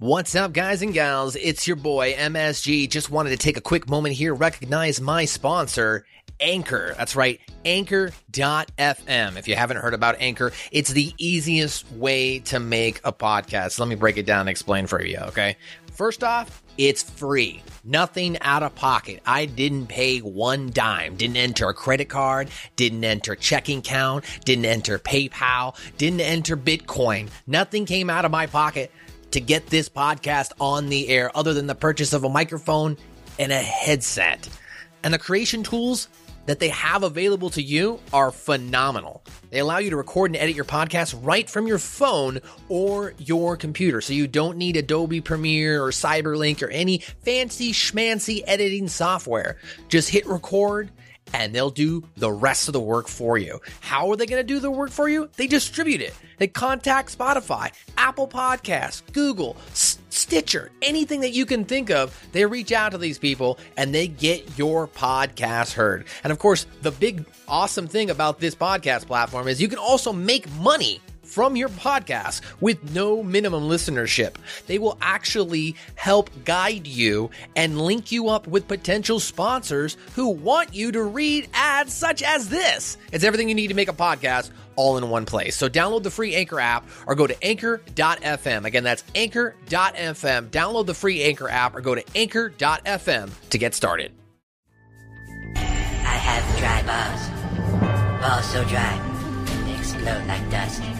What's up, guys and gals? It's your boy MSG. Just wanted to take a quick moment here, recognize my sponsor, Anchor. That's right, anchor.fm. If you haven't heard about Anchor, it's the easiest way to make a podcast. Let me break it down and explain for you, okay? First off, it's free. Nothing out of pocket. I didn't pay one dime. Didn't enter a credit card. Didn't enter checking account. Didn't enter PayPal. Didn't enter Bitcoin. Nothing came out of my pocket to get this podcast on the air other than the purchase of a microphone and a headset. And the creation tools that they have available to you are phenomenal. They allow you to record and edit your podcast right from your phone or your computer. So you don't need Adobe Premiere or Cyberlink or any fancy schmancy editing software. Just hit record and they'll do the rest of the work for you. How are they going to do the work for you? They distribute it. They contact Spotify, Apple Podcasts, Google, Stitcher, anything that you can think of. They reach out to these people and they get your podcast heard. And of course, the big awesome thing about this podcast platform is you can also make money from your podcast with no minimum listenership. They will actually help guide you and link you up with potential sponsors who want you to read ads such as this. It's everything you need to make a podcast all in one place. So download the free Anchor app or go to anchor.fm. Again, that's anchor.fm. Download the free Anchor app or go to anchor.fm to get started. I have dry balls. Balls so dry, they explode like dust.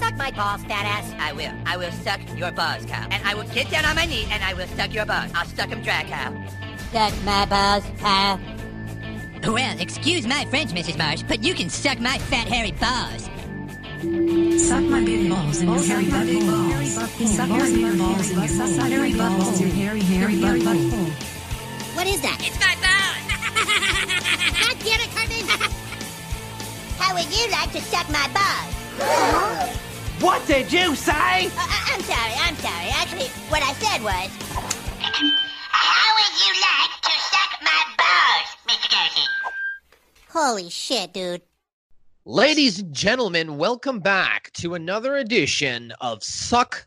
Suck my balls, fat ass. I will. I will suck your balls, cow. And I will get down on my knee and I will suck your balls. I'll suck them dry, cow. Suck my balls, Kyle. Well, excuse my French, Mrs. Marsh, but you can suck my fat, hairy balls. Suck my big balls in your hairy butthole. Suck my big balls in your hairy balls. Your hairy, hairy butthole. What is that? It's my balls. God damn it, Cartman! How would you like to suck my balls? What did you say? Uh, uh, I'm sorry, I'm sorry. Actually, what I said was. How would you like to suck my balls, Mr. Garrison? Holy shit, dude. Ladies and gentlemen, welcome back to another edition of Suck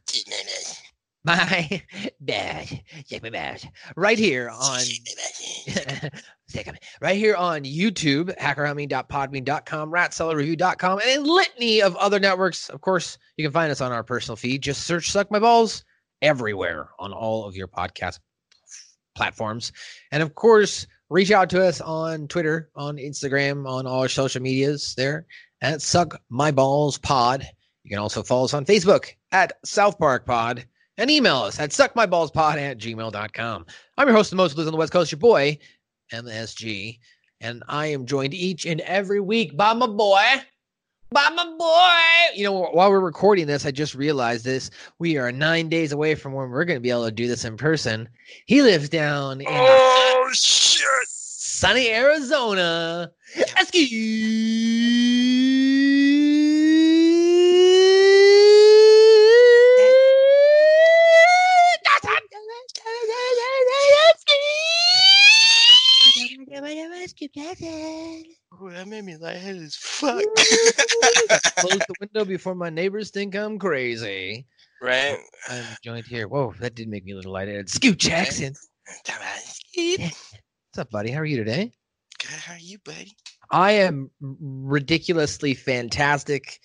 My Bad. Suck My Bad. Right here on right here on YouTube, hackerhummy.podbean.com, ratsellerreview.com, and a litany of other networks. Of course, you can find us on our personal feed. Just search Suck My Balls everywhere on all of your podcast platforms. And of course, reach out to us on Twitter, on Instagram, on all our social medias there at Suck My Balls Pod. You can also follow us on Facebook at South Park Pod and email us at suckmyballspod at gmail.com. I'm your host, the most lives on the West Coast, your boy, MSG, and I am joined each and every week by my boy, by my boy. You know, while we're recording this, I just realized this. We are nine days away from when we're going to be able to do this in person. He lives down in Oh shit! sunny Arizona. Ooh, that made me lightheaded as fuck. Close the window before my neighbors think I'm crazy. right? I'm joined here. Whoa, that did make me a little lightheaded. Scoop Jackson. What's up, buddy? How are you today? Good, how are you, buddy? I am ridiculously fantastic.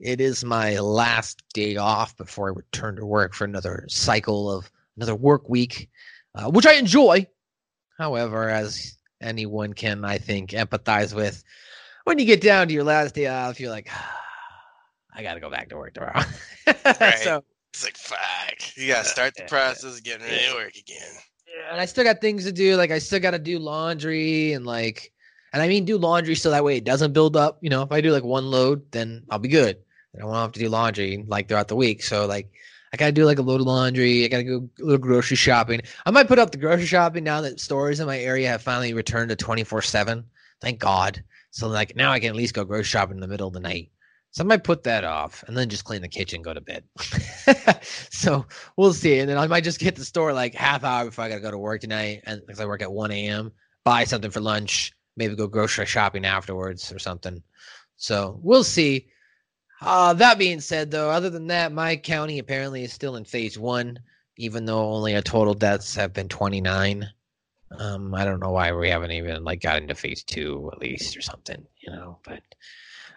It is my last day off before I return to work for another cycle of another work week, uh, which I enjoy. However, as anyone can, I think, empathize with, when you get down to your last day off, you're like, I got to go back to work tomorrow. so, It's like, fuck. You gotta start the process of getting ready to work again. Yeah, and I still got things to do. Like I still got to do laundry and like, and I mean do laundry so that way it doesn't build up. You know, if I do like one load, then I'll be good. I won't have to do laundry like throughout the week. So like, I gotta do like a load of laundry. I gotta go a little grocery shopping. I might put up the grocery shopping now that stores in my area have finally returned to twenty four seven. Thank God. So like now I can at least go grocery shopping in the middle of the night. So I might put that off and then just clean the kitchen, go to bed. so we'll see. And then I might just hit the store like half hour before I gotta go to work tonight, and because I work at one a.m. Buy something for lunch, maybe go grocery shopping afterwards or something. So we'll see. Uh, that being said, though, other than that, my county apparently is still in phase one, even though only a total deaths have been twenty nine. Um, I don't know why we haven't even like got into phase two at least or something, you know. But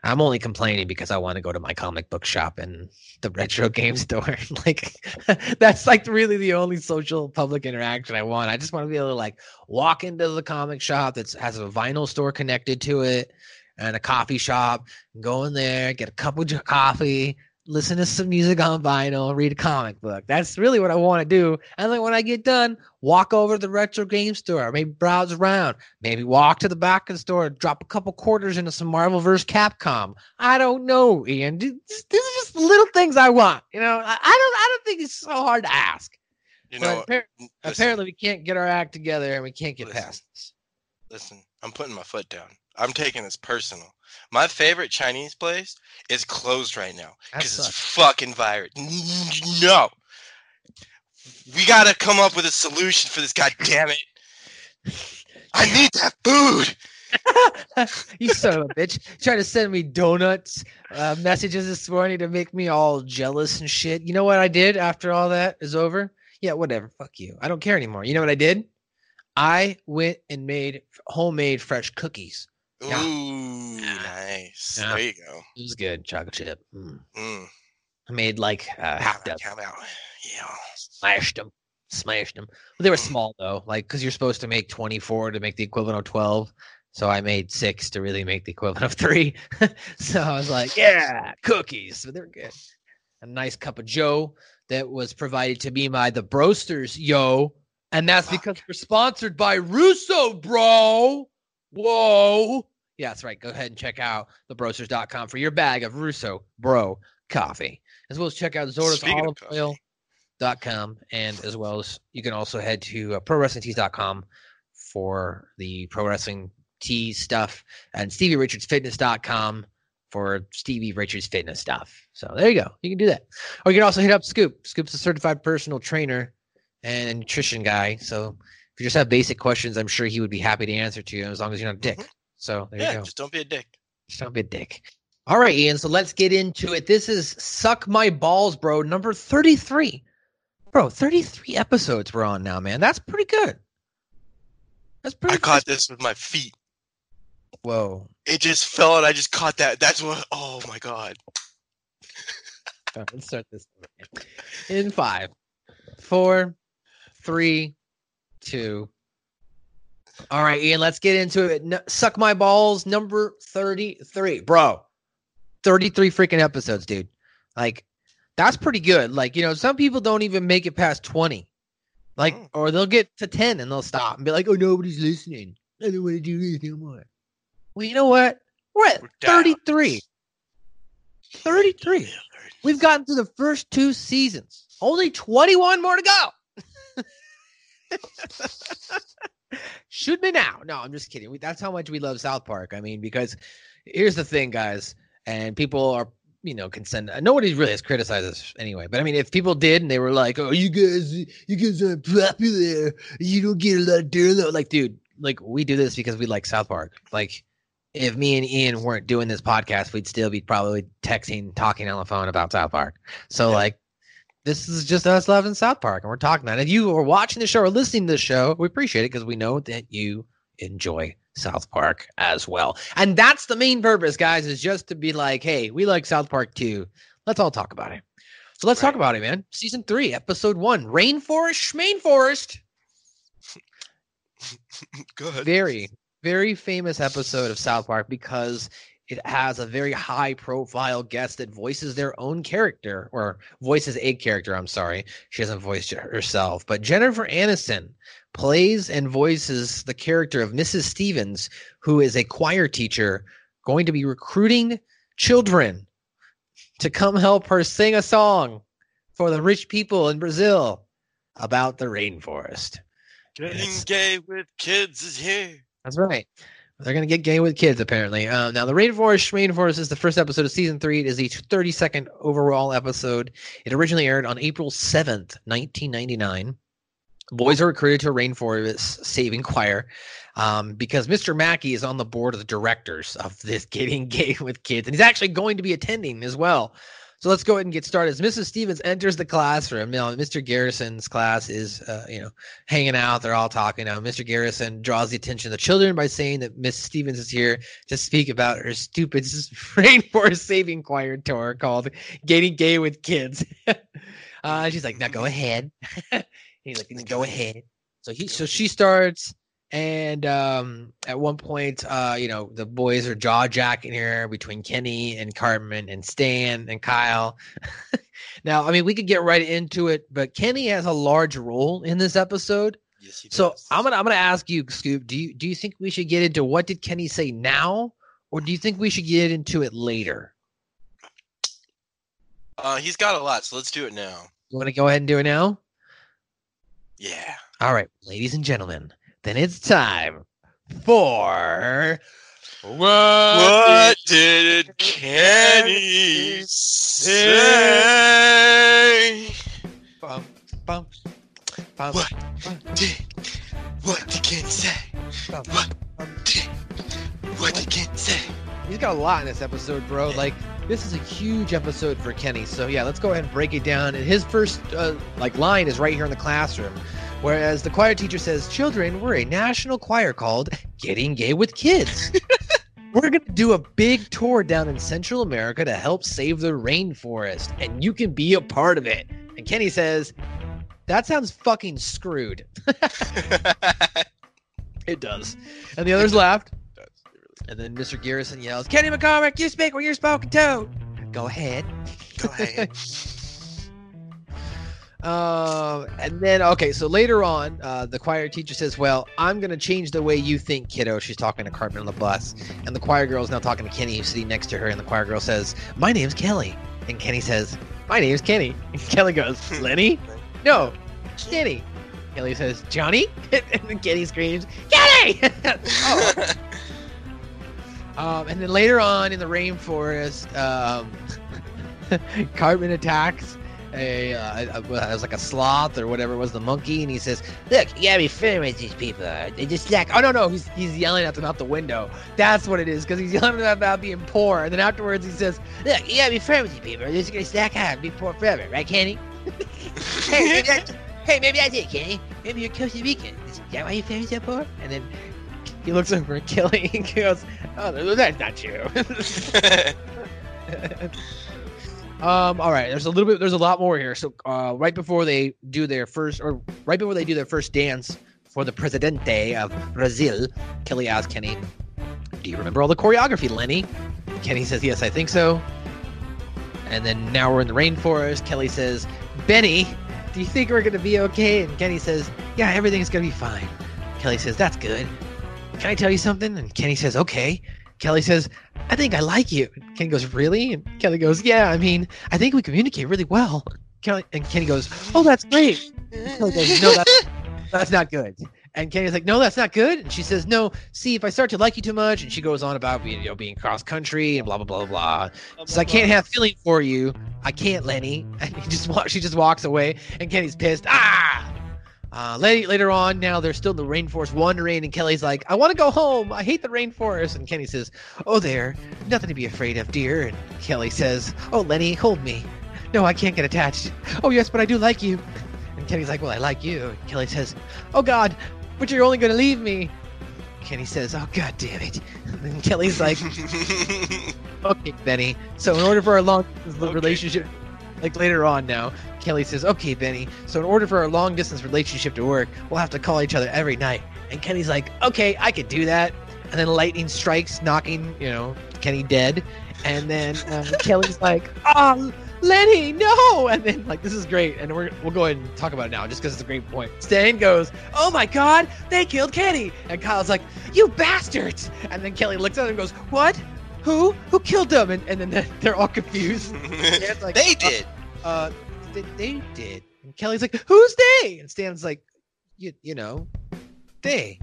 I'm only complaining because I want to go to my comic book shop and the retro game store. like that's like really the only social public interaction I want. I just want to be able to like walk into the comic shop that has a vinyl store connected to it and a coffee shop, go in there, get a cup of coffee, listen to some music on vinyl, read a comic book. That's really what I want to do. And then when I get done, walk over to the retro game store, maybe browse around, maybe walk to the back of the store, drop a couple quarters into some Marvel vs. Capcom. I don't know, Ian. These these are just little things I want. You know, I, don't I don't think it's so hard to ask. You But know, appar- listen, apparently we can't get our act together and we can't get Listen. past this. listen, I'm putting my foot down. I'm taking this personal. My favorite Chinese place is closed right now because it's fucking virus. No, we gotta come up with a solution for this. God damn it! I need that food. you son of a bitch. Trying to send me donuts uh, messages this morning to make me all jealous and shit. You know what I did after all that is over? Yeah, whatever. Fuck you. I don't care anymore. You know what I did? I went and made homemade fresh cookies. Yeah. Ooh, nice. Yeah. There you go. It was good. Chocolate chip. Mm. Mm. I made like uh, half dozen. about- Yeah. Smashed them. Smashed them. they were small though, like because you're supposed to make 24 to make the equivalent of 12. So I made six to really make the equivalent of three. so I was like, yeah, cookies. So they're good. A nice cup of Joe that was provided to me by the Brosters, yo. And that's because we're sponsored by Russo, bro. Whoa. Yeah, that's right. Go ahead and check out thebrosters.com for your bag of Russo Bro coffee, as well as check out Zorda's Speaking olive coffee. oil dot com and as well as you can also head to uh, prowrestlingtees.com for the pro wrestling tees stuff and stevierichardsfitness.com for stevie richards fitness stuff so there you go you can do that or you can also hit up scoop scoop's a certified personal trainer and nutrition guy so if you just have basic questions i'm sure he would be happy to answer to you as long as you're not a dick mm-hmm. so there you Yeah, go just don't be a dick. just don't be a dick. All right, Ian. So let's get into it. This is Suck My Balls, bro, number 33. Bro, 33 episodes we're on now, man. That's pretty good. That's pretty I caught this with my feet. Whoa. It just fell and I just caught that. That's what. Oh my god. Right, let's start this in five, four, three, two. All right, Ian, let's get into it. N- Suck My Balls, number 33. Bro, 33 freaking episodes, dude. Like, that's pretty good. Like, you know, some people don't even make it past 20. Like, Mm. or they'll get to 10 and they'll stop and be like, oh, nobody's listening. I don't want to do this more." Well, you know what? We're at We're 33. 33. We've gotten through the first two seasons. Only 21 more to go. Shoot me now. No, I'm just kidding. We, that's how much we love South Park. I mean, because here's the thing, guys, and people are, you know, can send. Uh, Nobody really has criticized us anyway. But I mean, if people did and they were like, "Oh, you guys, you guys aren't popular. You don't get a lot of download." Like, dude, like we do this because we like South Park. Like if me and Ian weren't doing this podcast, we'd still be probably texting, talking on the phone about South Park. So Yeah. like this is just us loving South Park and we're talking about it. If you are watching the show or listening to the show, we appreciate it because we know that you enjoy South Park as well. And that's the main purpose, guys, is just to be like, hey, we like South Park too. Let's all talk about it. So let's talk about it, man. Season three, episode one, Rainforest, Schmainforest. Good. Very, very famous episode of South Park because it has a very high profile guest that voices their own character or voices a character. I'm sorry. She hasn't voiced herself, but Jennifer Aniston plays and voices the character of Mrs. Stevens, who is a choir teacher going to be recruiting children to come help her sing a song for the rich people in Brazil about the rainforest. Getting Yes. gay with kids is here. That's right. They're going to get gay with kids, apparently. Um, now, the Rainforest, Rainforest is the first episode of season three. It is the 32nd overall episode. It originally aired on April 7th, 1999. Boys are recruited to a rainforest saving choir um, because Mr. Mackey is on the board of the directors of this Getting Gay with Kids, and he's actually going to be attending as well. So let's go ahead and get started. As Mrs. Stevens enters the classroom, now Mr. Garrison's class is, uh, you know, hanging out. They're all talking. Now, Mr. Garrison draws the attention of the children by saying that Miss Stevens is here to speak about her stupid rainforest saving choir tour called "Getting Gay with Kids." uh, she's like, "Now go ahead." He's like, "Go ahead." So he, so she starts, and um, at one point, uh, you know, the boys are jaw jacking here between Kenny and Cartman and Stan and Kyle. now, I mean, we could get right into it, but Kenny has a large role in this episode. Yes, he So does. I'm gonna I'm gonna ask you, Scoop. Do you do you think we should get into what did Kenny say now, or do you think we should get into it later? Uh, he's got a lot, so let's do it now. You want to go ahead and do it now? Yeah. All right, ladies and gentlemen, then it's time for What did Kenny say? Bum, bum, bum, What did what did Kenny say? What did what did Kenny say? He's got a lot in this episode, bro. Like this is a huge episode for Kenny. So yeah, let's go ahead and break it down. And his first uh, like line is right here in the classroom. Whereas the choir teacher says, "Children, we're a national choir called Getting Gay with Kids. we're gonna do a big tour down in Central America to help save the rainforest, and you can be a part of it." And Kenny says, "That sounds fucking screwed." It does. And the others laughed. And then Mr. Garrison yells, Kenny McCormick, you speak when you're spoken to. Go ahead. Go ahead. Um, and then, okay, so later on, uh, the choir teacher says, Well, I'm going to change the way you think, kiddo. She's talking to Cartman on the bus. And the choir girl is now talking to Kenny, who's sitting next to her. And the choir girl says, My name's Kelly. And Kenny says, My name's Kenny. And Kelly goes, Lenny? No, Kenny. Kelly says, Johnny? and Kenny screams, Kenny! oh, Um, and then later on in the rainforest, um, Cartman attacks a, uh, it was like a sloth or whatever it was, the monkey, and he says, "Look, you gotta be fair with these people. They just like, oh no, no, he's he's yelling at them out the window. That's what it is, because he's yelling at them about being poor. And then afterwards he says, "Look, you gotta be fair with these people. They're just gonna stack high and be poor forever, right, Kenny? hey, maybe that's, hey, maybe that's it, Kenny. Maybe you're Costa Rican. Is that why your family's so poor?" And then he looks over at Kelly and goes, "Oh, that's not true." Um. All right. There's a little bit. There's a lot more here. So, uh, right before they do their first, or right before they do their first dance for the Presidente of Brazil, Kelly asks Kenny, "Do you remember all the choreography, Lenny?" Kenny says, "Yes, I think so." And then now we're in the rainforest. Kelly says, "Benny, do you think we're gonna be okay?" And Kenny says, "Yeah, everything's gonna be fine." Kelly says, "That's good." Can I tell you something? And Kenny says, "Okay." Kelly says, I think I like you. And Kenny goes, Really? And Kelly goes, Yeah, I mean, I think we communicate really well. Kelly and Kenny goes, Oh, that's great. And Kelly goes, No, that's that's not good. And Kenny's like, No, that's not good. And she says, No, see, if I start to like you too much, and she goes on about being, you know, being cross country and blah blah blah blah. blah. So I can't have feeling for you. I can't, Lenny. And he just she just walks away, and Kenny's pissed. Ah. Uh, later, later on, now they're still in the rainforest wandering, and Kelly's like, I want to go home. I hate the rainforest. And Kenny says, Oh, there. Nothing to be afraid of, dear. And Kelly says, Oh, Lenny, hold me. No, I can't get attached. Oh, yes, but I do like you. And Kenny's like, Well, I like you. And Kelly says, Oh, God, but you're only going to leave me. Kenny says, Oh, God damn it. And Kelly's like, Okay, Benny. So, in order for our long Okay. relationship, like later on now, Kelly says, Okay, Benny. So, in order for our long distance relationship to work, we'll have to call each other every night. And Kenny's like, Okay, I could do that. And then lightning strikes, knocking, you know, Kenny dead. And then uh, Kelly's like, Oh, Lenny, no! And then, like, this is great. And we're, we'll go ahead and talk about it now just because it's a great point. Stan goes, Oh my God, they killed Kenny. And Kyle's like, You bastards! And then Kelly looks at him and goes, What? Who? Who killed them? And, and then they're- all confused. Like, they "Uh, did. uh, they, they did. And Kelly's like, who's they? And Stan's like, you, you know, they.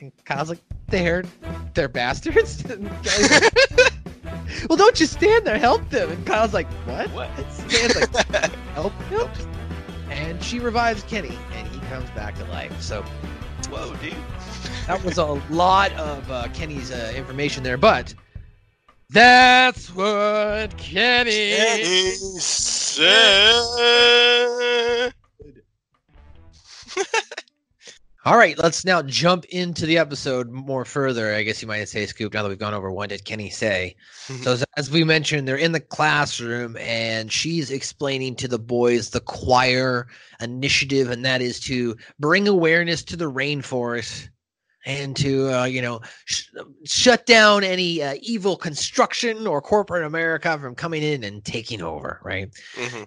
And Kyle's like, they're, they're bastards. And Kelly's like, well, don't just stand there, help them. And Kyle's like, what? What? Stan's like, help him? And she revives Kenny, and he comes back to life. So Whoa, dude. that was a lot of uh, Kenny's uh, information there, but that's what Kenny. Kenny said. All right, let's now jump into the episode more further. I guess you might say, Scoop, now that we've gone over what did Kenny say. so, as, as we mentioned, they're in the classroom and she's explaining to the boys the choir initiative, and that is to bring awareness to the rainforest and to, uh, you know, sh- shut down any uh, evil construction or corporate America from coming in and taking over, right? Mhm.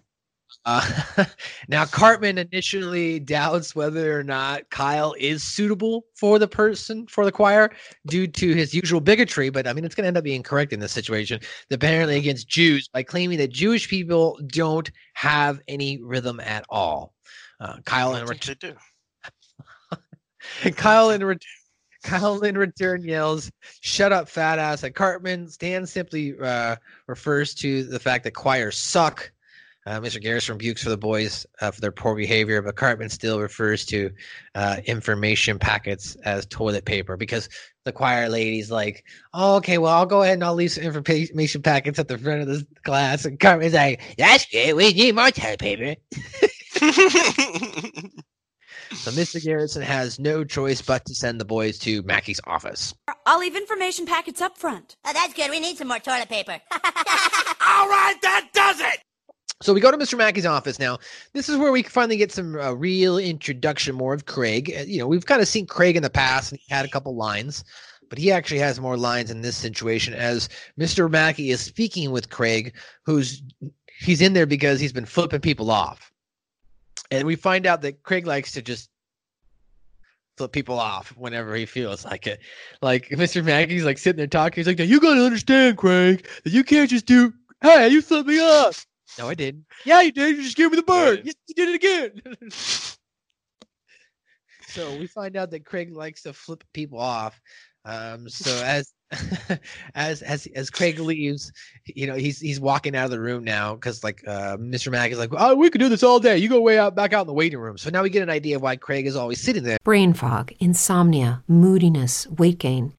Uh, now, Cartman initially doubts whether or not Kyle is suitable for the person for the choir due to his usual bigotry, but I mean, it's going to end up being correct in this situation. Apparently, against Jews by claiming that Jewish people don't have any rhythm at all. Uh, Kyle in return. do. Kyle in return. Kyle in return yells, "Shut up, fat ass!" At Cartman Stan simply uh, refers to the fact that choirs suck. Uh, Mr. Garrison rebukes for the boys uh, for their poor behavior, but Cartman still refers to uh, information packets as toilet paper because the choir lady's like, oh, "Okay, well, I'll go ahead and I'll leave some information packets at the front of this class." And Cartman's like, "That's good. We need more toilet paper." So Mr. Garrison has no choice but to send the boys to Mackey's office. I'll leave information packets up front. Oh, that's good. We need some more toilet paper. All right, that does it. So we go to Mr. Mackey's office now. This is where we finally get some uh, real introduction more of Craig. Uh, you know, we've kind of seen Craig in the past and he had a couple lines, but he actually has more lines in this situation as Mr. Mackey is speaking with Craig, who's he's in there because he's been flipping people off. And we find out that Craig likes to just flip people off whenever he feels like it. Like Mr. Mackey's like sitting there talking. He's like, you gotta understand, Craig, that you can't just do. Hey, you flipped me off. No, I didn't. Yeah, you did. You just gave me the bird. Yes, you did it again. so we find out that Craig likes to flip people off. Um, so as as as as Craig leaves, you know he's he's walking out of the room now because like uh, Mr. Mack is like, oh, we could do this all day. You go way out back out in the waiting room. So now we get an idea of why Craig is always sitting there. Brain fog, insomnia, moodiness, weight gain.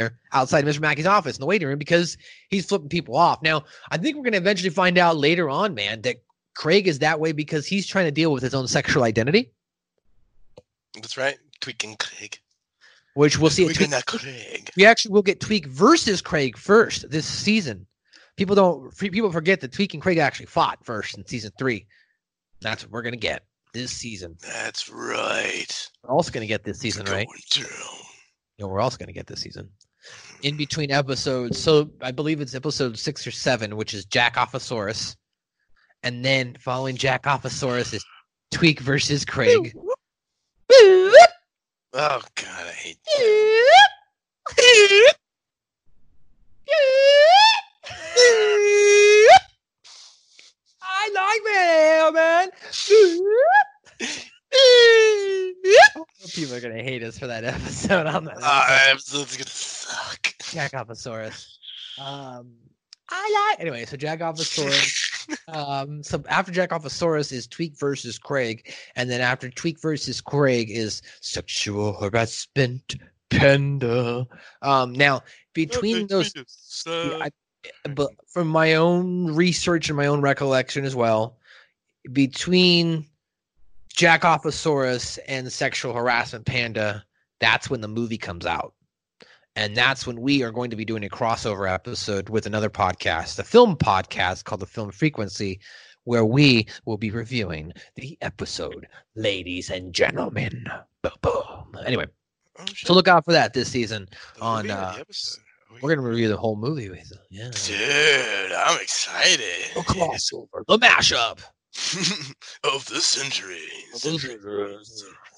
there outside Mr. Mackey's office in the waiting room because he's flipping people off. Now, I think we're going to eventually find out later on, man, that Craig is that way because he's trying to deal with his own sexual identity, That's right. Tweaking Craig. which we'll see. Tweaking tweak- Craig. we actually will get Tweek versus Craig first this season. People don't people forget that Tweek and Craig actually fought first in season three. That's what we're going to get this season. That's right. We're also going to get this season, right? Down. You know, we're also going to get this season. In between episodes, so I believe it's episode six or seven, which is Jack Offosaurus. And then following Jack Offosaurus is Tweek versus Craig. Oh God, I hate. That. I like man. People are gonna hate us for that episode. I'm not. Ah, episode's gonna suck. Jack Offosaurus. Um, I like. Anyway, so Jack Offosaurus. um, so after Jack Offosaurus is Tweek versus Craig, and then after Tweek versus Craig is sexual harassment panda. Um, now between those, yeah, I, but from my own research and my own recollection as well, between Jack Offosaurus and Sexual Harassment Panda, that's when the movie comes out. And that's when we are going to be doing a crossover episode with another podcast, a film podcast called The Film Frequency, where we will be reviewing the episode, ladies and gentlemen. Boom, boom. Anyway, Oh, so look out for that this season. The on, uh, the? Oh, We're going to review the whole movie with them. Yeah. Dude, I'm excited. The crossover, the mashup. Of the century.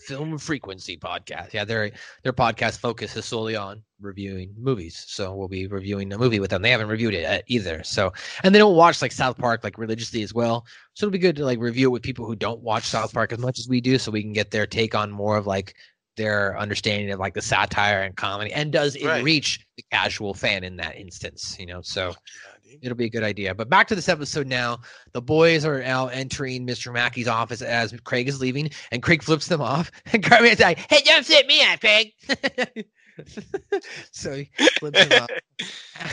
Film Frequency podcast. Yeah, their their podcast focus is solely on reviewing movies. So we'll be reviewing a movie with them. They haven't reviewed it either. So and they don't watch like South Park like religiously as well. So it'll be good to like review it with people who don't watch South Park as much as we do, so we can get their take on more of like their understanding of like the satire and comedy, and does it Right. reach the casual fan in that instance? You know, so Yeah, dude. It'll be a good idea. But back to this episode now. The boys are now entering Mr. Mackey's office as Craig is leaving, and Craig flips them off. And Cartman's like, "Hey, don't flip me off, Craig." so he flips him off.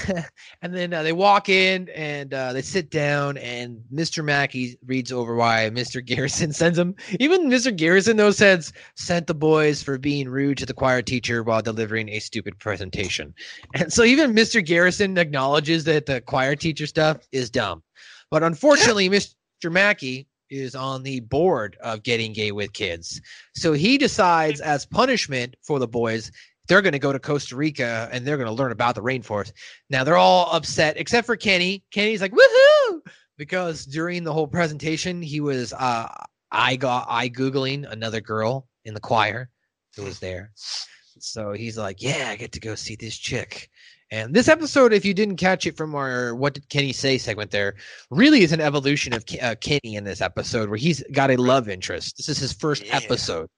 and then uh, they walk in and uh, they sit down, and Mr. Mackey reads over why Mr. Garrison sends him. Even Mr. Garrison, though, says sent the boys for being rude to the choir teacher while delivering a stupid presentation. And so even Mr. Garrison acknowledges that the choir teacher stuff is dumb. But unfortunately, Mr. Mackey is on the board of getting gay with kids. So he decides as punishment for the boys, they're going to go to Costa Rica and they're going to learn about the rainforest. Now they're all upset except for Kenny. Kenny's like, woohoo! Because during the whole presentation, he was uh I got I Googling another girl in the choir who was there. So he's like, Yeah, I get to go see this chick. And this episode, if you didn't catch it from our "What Did Kenny Say" segment, there really is an evolution of uh, Kenny in this episode, where he's got a love interest. This is his first Yeah. episode.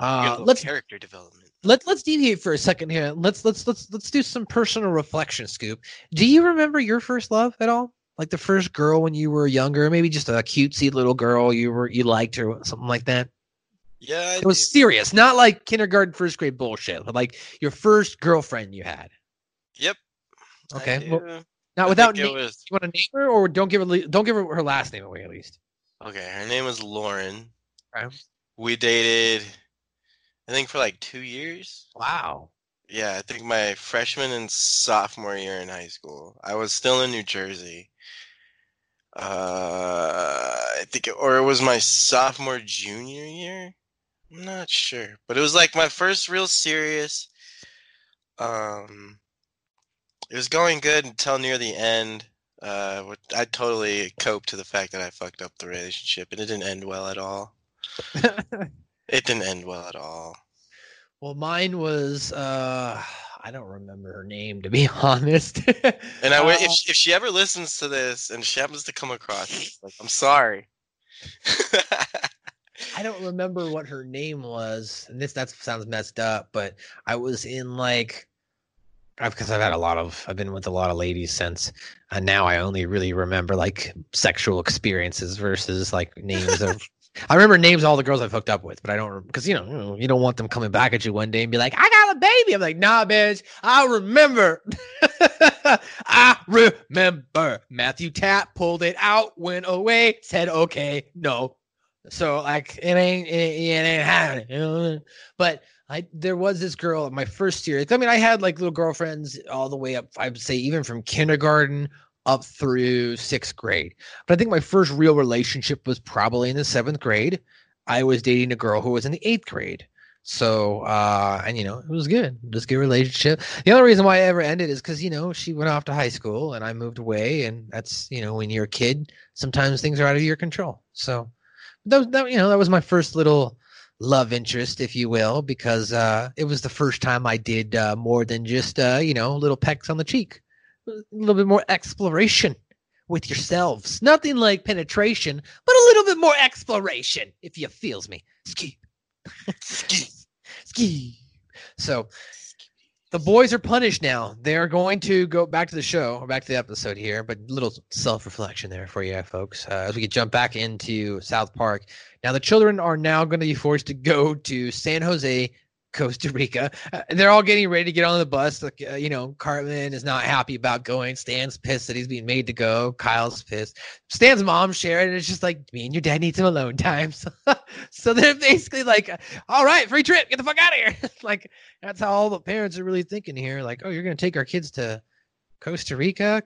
You get a Uh, let's character development. Let let's deviate for a second here. Let's let's let's let's do some personal reflection, Scoop. Do you remember your first love at all? Like the first girl when you were younger, maybe just a cutesy little girl you were you liked or something like that. Yeah, I It was do. serious, not like kindergarten, first grade bullshit, but like your first girlfriend you had. Yep. Okay, well, now I without name, was you want to name her or don't give her don't give her her last name away at least. okay. Her name was Lauren. Okay. We dated, I think, for like two years. Wow. Yeah, I think my freshman and sophomore year in high school. I was still in New Jersey. Uh, I think, it, or it was my sophomore junior year. I'm not sure, but it was like my first real serious. Um, it was going good until near the end. Uh, I totally coped to the fact that I fucked up the relationship, and it didn't end well at all. It didn't end well at all. well, mine was uh I don't remember her name to be honest. And I Uh, if she, if she ever listens to this and she happens to come across like I'm sorry. I don't remember what her name was, and this that sounds messed up, but I was in like because I've had a lot of I've been with a lot of ladies since, and now I only really remember like sexual experiences versus like names of. I remember names of all the girls I've hooked up with, but I don't because you know, you don't want them coming back at you one day and be like, "I got a baby." I'm like, "Nah, bitch, I remember. I remember." Matthew Tapp pulled it out, went away, said, "Okay, no." So like it ain't it, it ain't happening, but I there was this girl at my first year. I mean, I had like little girlfriends all the way up. I would say even from kindergarten up through sixth grade. But I think my first real relationship was probably in the seventh grade. I was dating a girl who was in the eighth grade. So, uh, and you know, it was good. It was a good relationship. The only reason why I ever ended is because, you know, she went off to high school and I moved away. And that's, you know, when you're a kid, sometimes things are out of your control. So that was, that, you know, that was my first little love interest, if you will, because uh, it was the first time I did uh, more than just, uh, you know, little pecks on the cheek a little bit more exploration with yourselves. Nothing like penetration, but a little bit more exploration, if you feels me. Ski. Ski. Ski. So the boys are punished now. They are going to go back to the show, or back to the episode here, but little self-reflection there for you folks. Uh, as we jump back into South Park. Now the children are now going to be forced to go to San Jose Costa Rica. Uh, they're all getting ready to get on the bus. Like, uh, you know, Cartman is not happy about going. Stan's pissed that he's being made to go. Kyle's pissed. Stan's mom shared, and it's just like, me and your dad need some alone time. So, so they're basically like, all right, free trip, get the fuck out of here. like, that's how all the parents are really thinking here. Like, oh, you're going to take our kids to Costa Rica,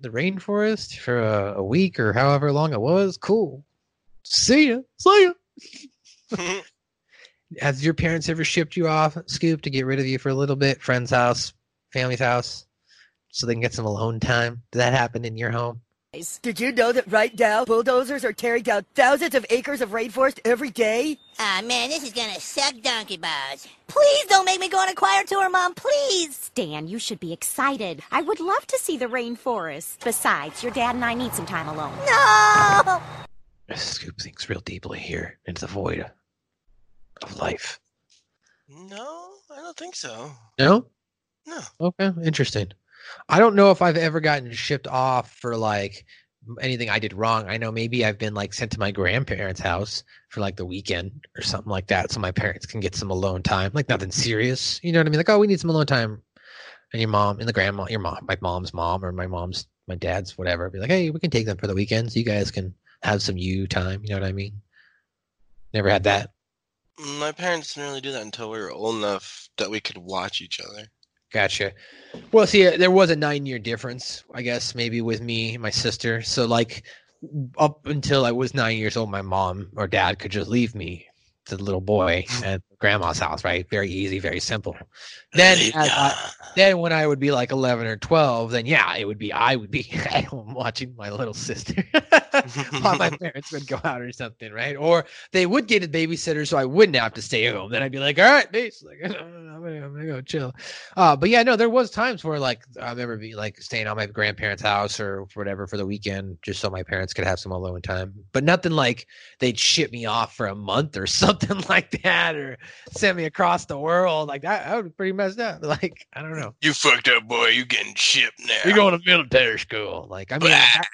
the rainforest for a, a week or however long it was. Cool. See ya. See ya. Has your parents ever shipped you off, Scoop, to get rid of you for a little bit? Friend's house, family's house, so they can get some alone time? Did that happen in your home? Did you know that right now bulldozers are tearing down thousands of acres of rainforest every day? Ah, man, this is gonna suck donkey balls. Please don't make me go on a choir tour, Mom, please! Stan, you should be excited. I would love to see the rainforest. Besides, your dad and I need some time alone. No! Scoop thinks real deeply here into the void of life. No, I don't think so. No? No. Okay, interesting. I don't know if I've ever gotten shipped off for like anything I did wrong. I know maybe I've been like sent to my grandparents' house for like the weekend or something like that, so my parents can get some alone time. Like nothing serious, you know what I mean? Like, oh, we need some alone time. And your mom and the grandma, your mom, my mom's mom or my mom's, my dad's, whatever, be like, hey, we can take them for the weekend, so you guys can have some you time. You know what I mean? Never had that. My parents didn't really do that until we were old enough that we could watch each other. Gotcha. Well, see, uh, there was a nine year difference, I guess, maybe with me and my sister. So, like, up until I was nine years old, my mom or dad could just leave me the little boy hmm. at grandma's house, right? Very easy, very simple. Then, I, then when I would be like eleven or twelve, then yeah, it would be I would be watching my little sister while my parents would go out or something, right? Or they would get a babysitter, so I wouldn't have to stay home. Then I'd be like, all right, base, like I'm gonna, I'm gonna go chill. Uh, but yeah, no, there was times where like I remember being like staying on my grandparents' house or whatever for the weekend, just so my parents could have some alone time. But nothing like they'd ship me off for a month or something like that, or send me across the world like that. That would be pretty messed up. Like I don't know. You fucked up, boy. You getting shipped now. You're going to military school. Like I mean, I,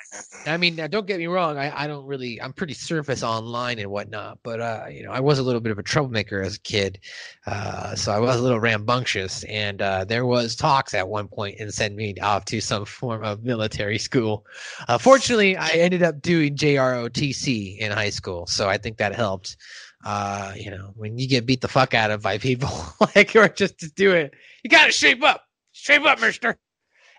I mean, now, don't get me wrong. I, I don't really. I'm pretty surface online and whatnot, but uh, you know, I was a little bit of a troublemaker as a kid, uh, so I was a little rambunctious, and uh, there was talks at one point and send me off to some form of military school. Uh, fortunately, I ended up doing JROTC in high school, so I think that helped uh, you know, when you get beat the fuck out of by people, like, or just to do it, you got to shape up. Shape up, mister.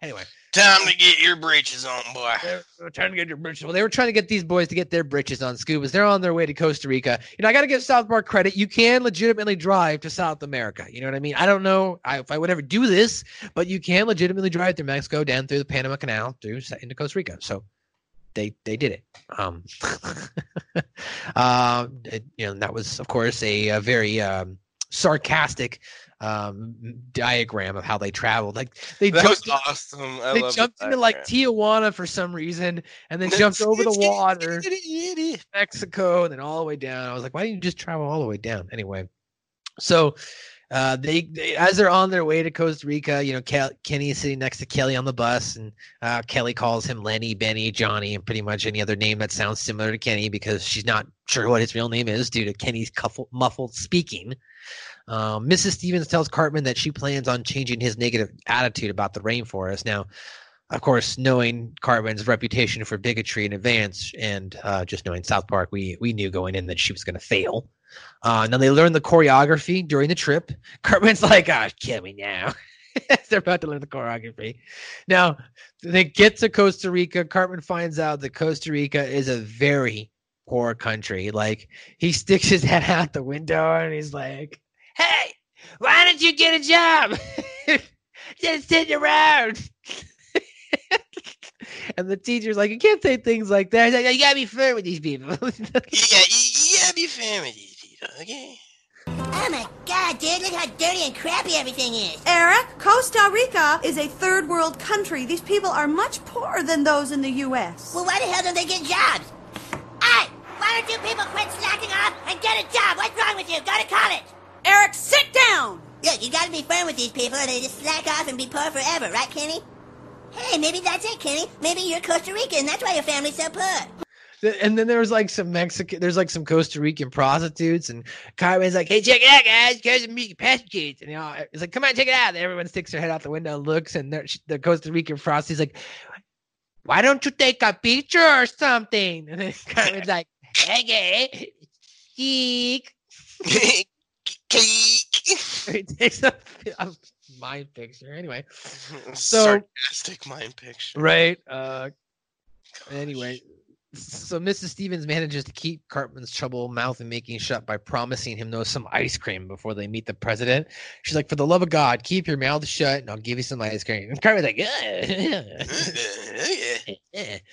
Anyway. Time to get your breeches on, boy. They're trying to get your britches. Well, they were trying to get these boys to get their breeches on. Scubas, they're on their way to Costa Rica. You know, I got to give South Park credit. You can legitimately drive to South America. You know what I mean? I don't know if I would ever do this, but you can legitimately drive through Mexico, down through the Panama Canal, through into Costa Rica. So they they did it. Um, uh, it, you know, that was of course a, a very um, sarcastic um, diagram of how they traveled. Like they That jumped, awesome. I they jumped into like. Tijuana for some reason, and then jumped over the water, Mexico, and then all the way down. I was like, why didn't you just travel all the way down? Anyway, so uh, they, they as they're on their way to Costa Rica, you know, Kel- Kenny is sitting next to Kelly on the bus, and uh, Kelly calls him Lenny, Benny, Johnny, and pretty much any other name that sounds similar to Kenny because she's not sure what his real name is due to Kenny's cuffle, muffled speaking. Um, Mrs. Stevens tells Cartman that she plans on changing his negative attitude about the rainforest. Now, of course, knowing Cartman's reputation for bigotry in advance, and uh, just knowing South Park, we we knew going in that she was going to fail. Uh, now they learn the choreography during the trip. Cartman's like, "Ah, kill me now." They're about to learn the choreography. Now they get to Costa Rica. Cartman finds out that Costa Rica is a very poor country. Like he sticks his head out the window and he's like, "Hey, why don't you get a job? Just sit around." And the teacher's like, "You can't say things like that. Like, You gotta be fair with these people." yeah, you, you gotta be fair with these people, okay? Oh my god, dude, look how dirty and crappy everything is. Eric, Costa Rica is a third world country. These people are much poorer than those in the U.S. Well, why the hell don't they get jobs? Hey, why don't you people quit slacking off and get a job? What's wrong with you? Go to college. Eric, sit down! Look, you gotta be firm with these people or they just slack off and be poor forever, right, Kenny? Hey, maybe that's it, Kenny. Maybe you're Costa Rican, that's why your family's so poor. and then there was like some Mexican, there's like some Costa Rican prostitutes, and Cartman's like, "Hey, check it out, guys! Costa Rican prostitutes!" And you know, it's like, "Come on, check it out!" And everyone sticks their head out the window, and looks, and they're- the Costa Rican prostitute's like, "Why don't you take a picture or something?" And then Cartman's like, "Okay, geek." he takes a, a mind picture anyway. So Sarcastic mind picture. right. Uh, anyway, so Mrs. Stevens manages to keep Cartman's trouble mouth and making shut by promising him no some ice cream before they meet the president. She's like, "For the love of God, keep your mouth shut, and I'll give you some ice cream." And Cartman's like, "Yeah."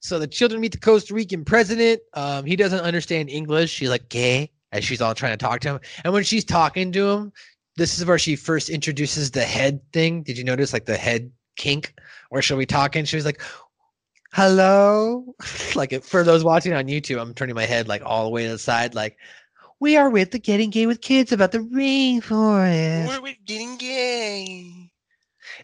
So the children meet the Costa Rican president. Um, he doesn't understand English. She's like, "Gay," as she's all trying to talk to him. And when she's talking to him, this is where she first introduces the head thing. Did you notice, like the head kink, where she'll be talking? She was like, "Hello," like for those watching on YouTube, I'm turning my head like all the way to the side, like. We are with the Getting Gay with Kids about the rainforest. We're with getting gay.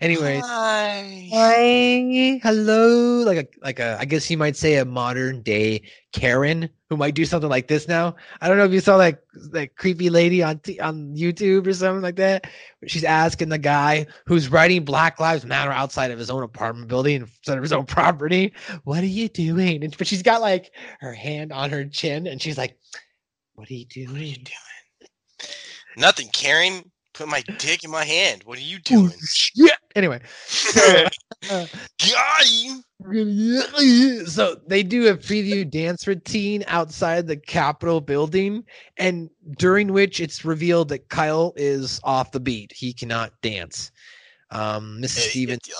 Anyway, Hi. Hi, hello. Like a like a I guess you might say a modern day Karen who might do something like this now. I don't know if you saw like that creepy lady on t- on YouTube or something like that. She's asking the guy who's writing Black Lives Matter outside of his own apartment building, outside of his own property. What are you doing? And, but she's got like her hand on her chin, and she's like, "What are you doing?" What are you doing? Nothing, Karen. Put my dick in my hand. What are you doing? Yeah. Anyway, so, uh, so they do a preview dance routine outside the Capitol building, and during which it's revealed that Kyle is off the beat. He cannot dance. Um, Mrs. Hey, Stevens. get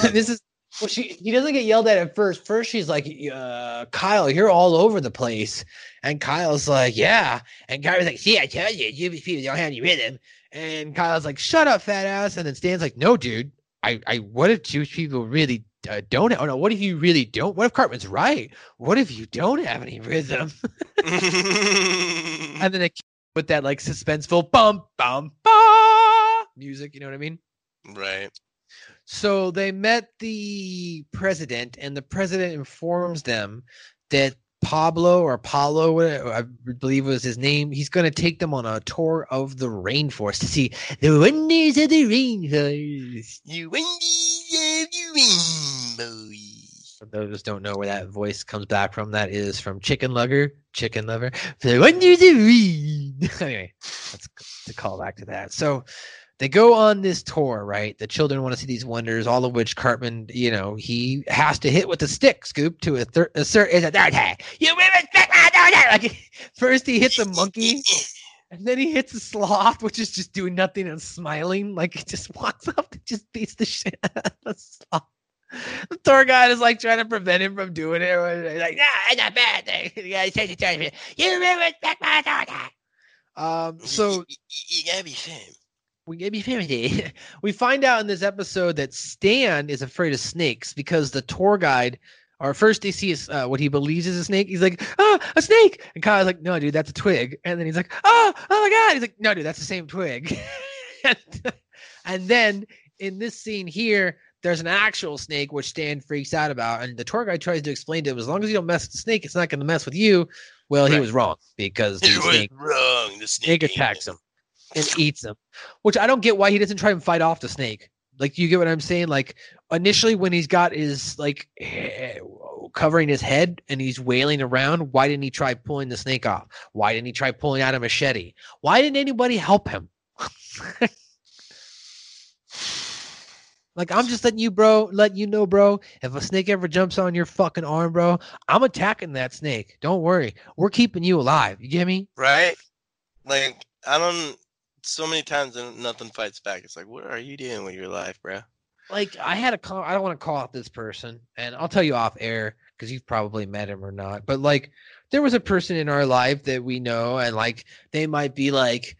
yelled at. That's awesome. this is well, she he doesn't get yelled at at first. First, she's like, uh, "Kyle, you're all over the place," and Kyle's like, "Yeah," and Kyle's like, "See, I tell you, you people don't have any rhythm." And Kyle's like, "Shut up, fat ass," and then Stan's like, "No, dude, I, I, what if Jewish people really uh, don't? Oh no, what if you really don't? What if Cartman's right? What if you don't have any rhythm?" and then they with that like suspenseful bum bum ba music. You know what I mean? right. So they met the president, and the president informs them that Pablo or Paulo, I believe was his name, he's going to take them on a tour of the rainforest to see the wonders of the rainforest. You windy, you rainbow. For those don't know where that voice comes back from, that is from Chicken Lover. Chicken Lover. The wonders of rain. anyway, let's to call back to that. So they go on this tour, right? The children want to see these wonders, all of which Cartman, you know, he has to hit with a stick scoop to a assert is a third tag. You will respect my. Like first he hits a monkey, and then he hits a sloth, which is just doing nothing and smiling. Like he just walks up and just beats the shit out of the sloth. The tour guide is like trying to prevent him from doing it. Like, nah, it's not bad thing. The guy says it's You will respect my daughter. Um, so you, you, you gotta be firm. We gave you 50. we find out in this episode that Stan is afraid of snakes because the tour guide, or first they see is uh, what he believes is a snake. He's like, ah, a snake. And Kyle's like, no, dude, that's a twig. And then he's like, oh, oh my God. He's like, no, dude, that's the same twig. and, and then in this scene here, there's an actual snake which Stan freaks out about, and the tour guide tries to explain to him, as long as you don't mess with the snake, it's not going to mess with you. Well, he was wrong because the snake, wrong. The snake snake attacks him and eats him, which I don't get why he doesn't try and fight off the snake. Like, you get what I'm saying? Like, initially when he's got his like covering his head and he's wailing around, why didn't he try pulling the snake off? Why didn't he try pulling out a machete? Why didn't anybody help him? Like I'm just letting you, bro, let you know, bro. If a snake ever jumps on your fucking arm, bro, I'm attacking that snake. Don't worry, we're keeping you alive. You get me? Right? Like I don't. So many times and nothing fights back. It's like, what are you doing with your life, bro? Like I had a call. I don't want to call out this person, and I'll tell you off air because you've probably met him or not. But like, there was a person in our life that we know, and like they might be like,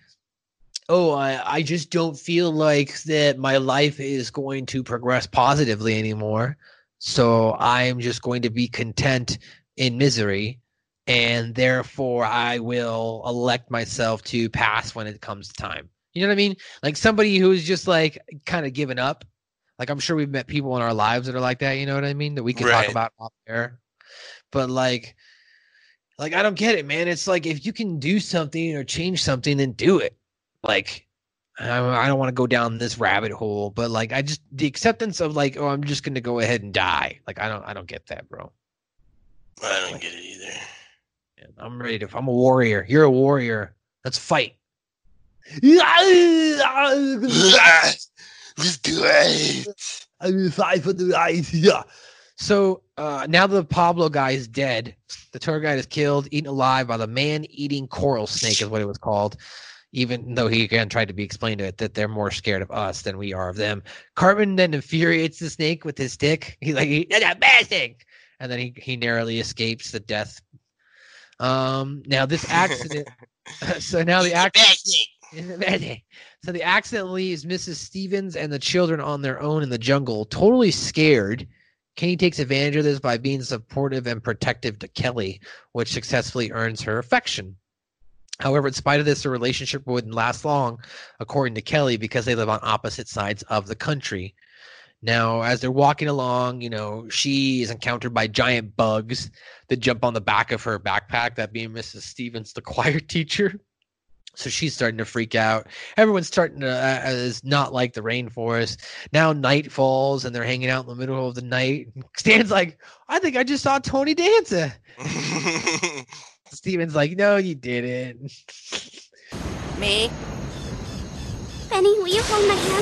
"Oh, I I just don't feel like that my life is going to progress positively anymore, so I'm just going to be content in misery." And therefore, I will elect myself to pass when it comes time. You know what I mean? Like somebody who's just like kind of given up. Like I'm sure we've met people in our lives that are like that. You know what I mean? That we can Right. talk about off air. But like, like I don't get it, man. It's like if you can do something or change something, then do it. Like, I, I don't want to go down this rabbit hole, but like, I just the acceptance of like, oh, I'm just gonna go ahead and die. Like, I don't, I don't get that, bro. I don't get it either. And I'm ready to. I'm a warrior. You're a warrior. Let's fight. Let's do it. I'm five for the life. Yeah. So uh, now the Pablo guy is dead. The tour guide is killed, eaten alive by the man-eating coral snake, is what it was called. Even though he again tried to be explained to it that they're more scared of us than we are of them. Cartman then infuriates the snake with his stick. He's like, "That's a bad thing," and then he he narrowly escapes the death. Um. Now this accident. so now the accident. So the accident leaves Mrs. Stevens and the children on their own in the jungle, totally scared. Kenny takes advantage of this by being supportive and protective to Kelly, which successfully earns her affection. However, in spite of this, the relationship wouldn't last long, according to Kelly, because they live on opposite sides of the country. Now, as they're walking along, you know, she is encountered by giant bugs that jump on the back of her backpack, that being Mrs. Stevens, the choir teacher. So she's starting to freak out. Everyone's starting to uh, is not like the rainforest. Now night falls and they're hanging out in the middle of the night. Stan's like, I think I just saw Tony Danza. Steven's like, no, you didn't. Me? Benny, will you hold my hand?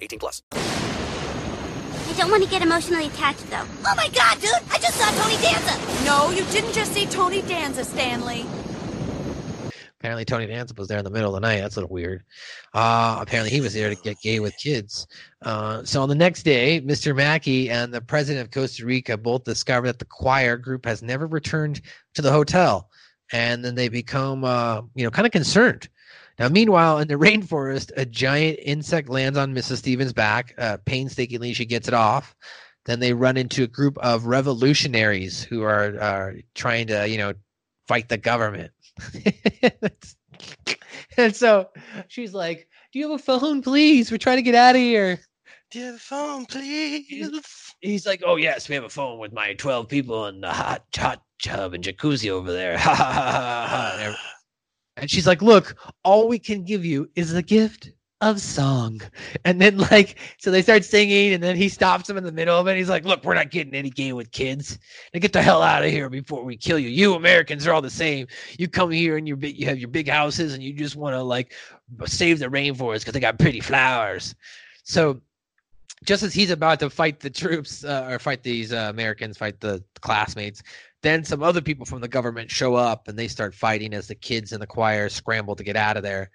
18 plus. I don't want to get emotionally attached, though. Oh my god, dude! I just saw Tony Danza! No, you didn't just see Tony Danza, Stanley. Apparently, Tony Danza was there in the middle of the night. That's a little weird. Uh, apparently, he was there to get gay with kids. Uh, so on the next day, Mr. Mackey and the president of Costa Rica both discover that the choir group has never returned to the hotel, and then they become, uh, you know, kind of concerned. Now, meanwhile, in the rainforest, a giant insect lands on Mrs. Stevens' back. Uh, painstakingly, she gets it off. Then they run into a group of revolutionaries who are, are trying to, you know, fight the government. and so she's like, Do you have a phone, please? We're trying to get out of here. Do you have a phone, please? He's like, Oh, yes, we have a phone with my 12 people in the hot, hot tub and jacuzzi over there. Ha ha ha ha. ha. And she's like, Look, all we can give you is the gift of song. And then, like, so they start singing, and then he stops them in the middle of it. He's like, Look, we're not getting any gay with kids. Now get the hell out of here before we kill you. You Americans are all the same. You come here and big, you have your big houses, and you just want to, like, save the rainforest because they got pretty flowers. So, just as he's about to fight the troops uh, or fight these uh, Americans, fight the classmates, then some other people from the government show up and they start fighting as the kids in the choir scramble to get out of there.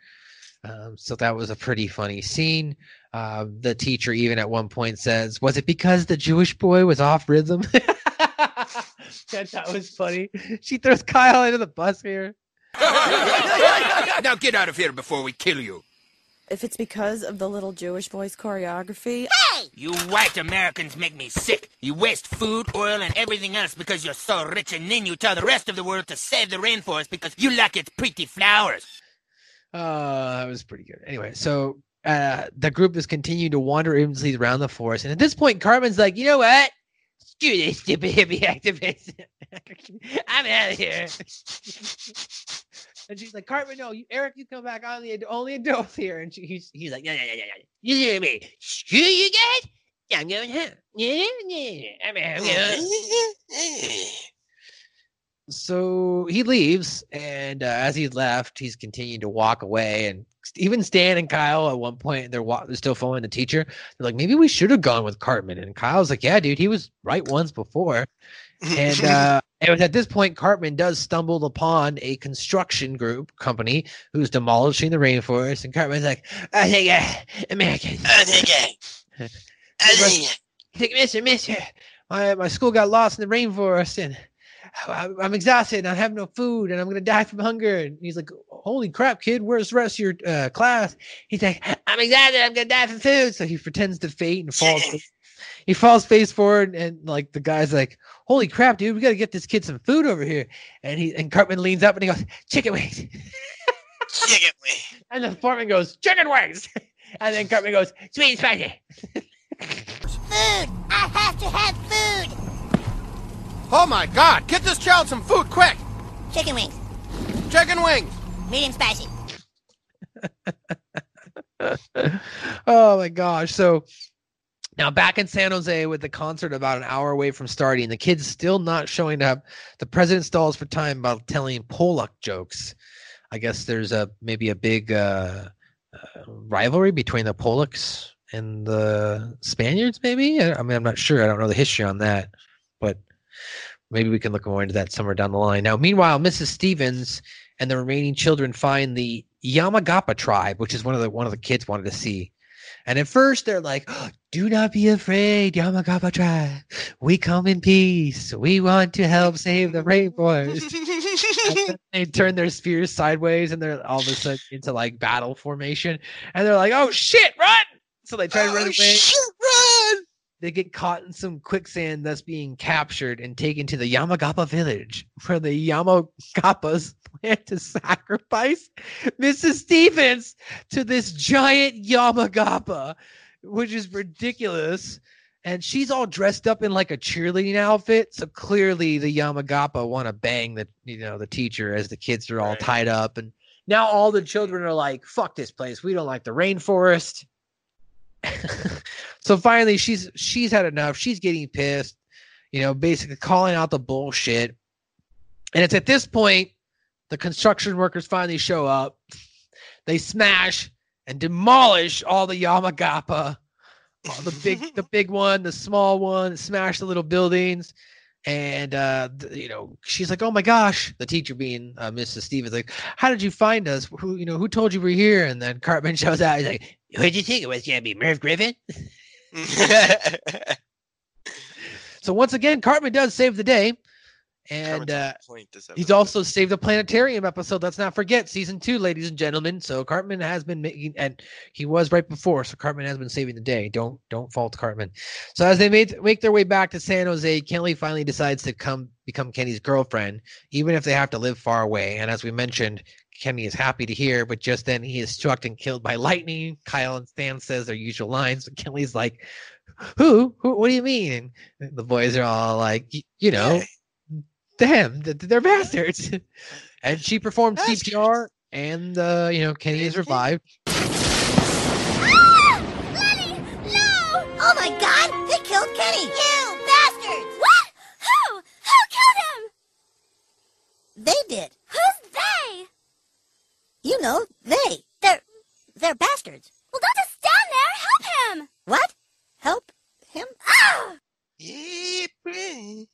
Um, so that was a pretty funny scene. Uh, the teacher even at one point says, "Was it because the Jewish boy was off rhythm?" that, that was funny. She throws Kyle into the bus here. now get out of here before we kill you. If it's because of the little Jewish boy's choreography, Hey! You white Americans make me sick. You waste food, oil, and everything else because you're so rich, and then you tell the rest of the world to save the rainforest because you like its pretty flowers. Uh, that was pretty good. Anyway, so uh, the group is continuing to wander aimlessly around the forest, and at this point, Cartman's like, "You know what? Screw this stupid hippie activist. I'm out of here." and she's like, Cartman, no, you, Eric, you come back. I'm the only adult here." And she, he's, he's like, "Yeah, yeah, yeah, yeah, yeah. You hear me? Screw you guys. I'm going home. Yeah, yeah, I'm out. So he leaves, and uh, as he left, he's continuing to walk away. And even Stan and Kyle, at one point, they're, wa- they're still following the teacher. They're like, maybe we should have gone with Cartman. And Kyle's like, yeah, dude, he was right once before. And uh, it was at this point, Cartman does stumble upon a construction group company who's demolishing the rainforest. And Cartman's like, I think uh, American, I think He's like, Mister, Mister, my, my school got lost in the rainforest and I- I'm exhausted and I have no food and I'm gonna die from hunger. And he's like, "Holy crap, kid! Where's the rest of your uh, class?" He's like, "I'm exhausted. I'm gonna die from food." So he pretends to faint and falls. he falls face forward, and like the guy's like, "Holy crap, dude! We gotta get this kid some food over here." And he and Cartman leans up and he goes, "Chicken wings." Chicken wings. And the foreman goes, "Chicken wings." And then Cartman goes, "Sweet and spicy." Food! I have to have food! Oh my god, get this child some food quick! Chicken wings. Chicken wings! Medium spicy. oh my gosh. So now back in San Jose with the concert about an hour away from starting, the kids still not showing up. The president stalls for time by telling Pollock jokes. I guess there's a maybe a big uh, uh, rivalry between the Pollocks and the Spaniards. Maybe I, I mean I'm not sure. I don't know the history on that, but maybe we can look more into that somewhere down the line. Now, meanwhile, Mrs. Stevens and the remaining children find the Yamagapa tribe, which is one of the one of the kids wanted to see. And at first they're like, "Do not be afraid, Yamagapa tribe. We come in peace. We want to help save the rainforest." They turn their spears sideways, and they're all of a sudden into like battle formation. And they're like, "Oh shit, run!" So they try to run oh, away. run! They get caught in some quicksand, thus being captured and taken to the Yamagapa village, where the Yamagapas plan to sacrifice Mrs. Stevens to this giant Yamagapa, which is ridiculous. And she's all dressed up in like a cheerleading outfit, so clearly the Yamagapa want to bang the you know the teacher as the kids are all tied up, and now all the children are like, "Fuck this place! We don't like the rainforest." So finally she's she's had enough. She's getting pissed you know basically calling out the bullshit. And it's at this point the construction workers finally show up. They smash and demolish all the yamagapa all the big the big one the small one smash the little buildings And uh, you know, she's like, "Oh my gosh!" The teacher, being uh, Mrs. Stevens, like, "How did you find us? Who, you know, who told you we're here?" And then Cartman shows out. He's like, "Who did you think it was gonna be, Merv Griffin?" so once again, Cartman does save the day, and uh, he's also saved a planetarium episode. Let's not forget season two, ladies and gentlemen. So Cartman has been making, and he was right before. So Cartman has been saving the day. Don't don't fault Cartman. So as they made make their way back to San Jose, Kelly finally decides to come become Kenny's girlfriend, even if they have to live far away. And as we mentioned, Kenny is happy to hear, but just then he is struck and killed by lightning. Kyle and Stan says their usual lines. but Kelly's like, "Who? Who? What do you mean?" And the boys are all like, "Y- "You know." Th- They're bastards. and she performed CPR, and uh, you know Kenny is revived. Oh my god! They killed Kenny! You bastards! What? Who? Who killed him? They did. Who's they? You know, they. They're they're bastards. Well, don't just stand there. Help him. What? Help him? Ah!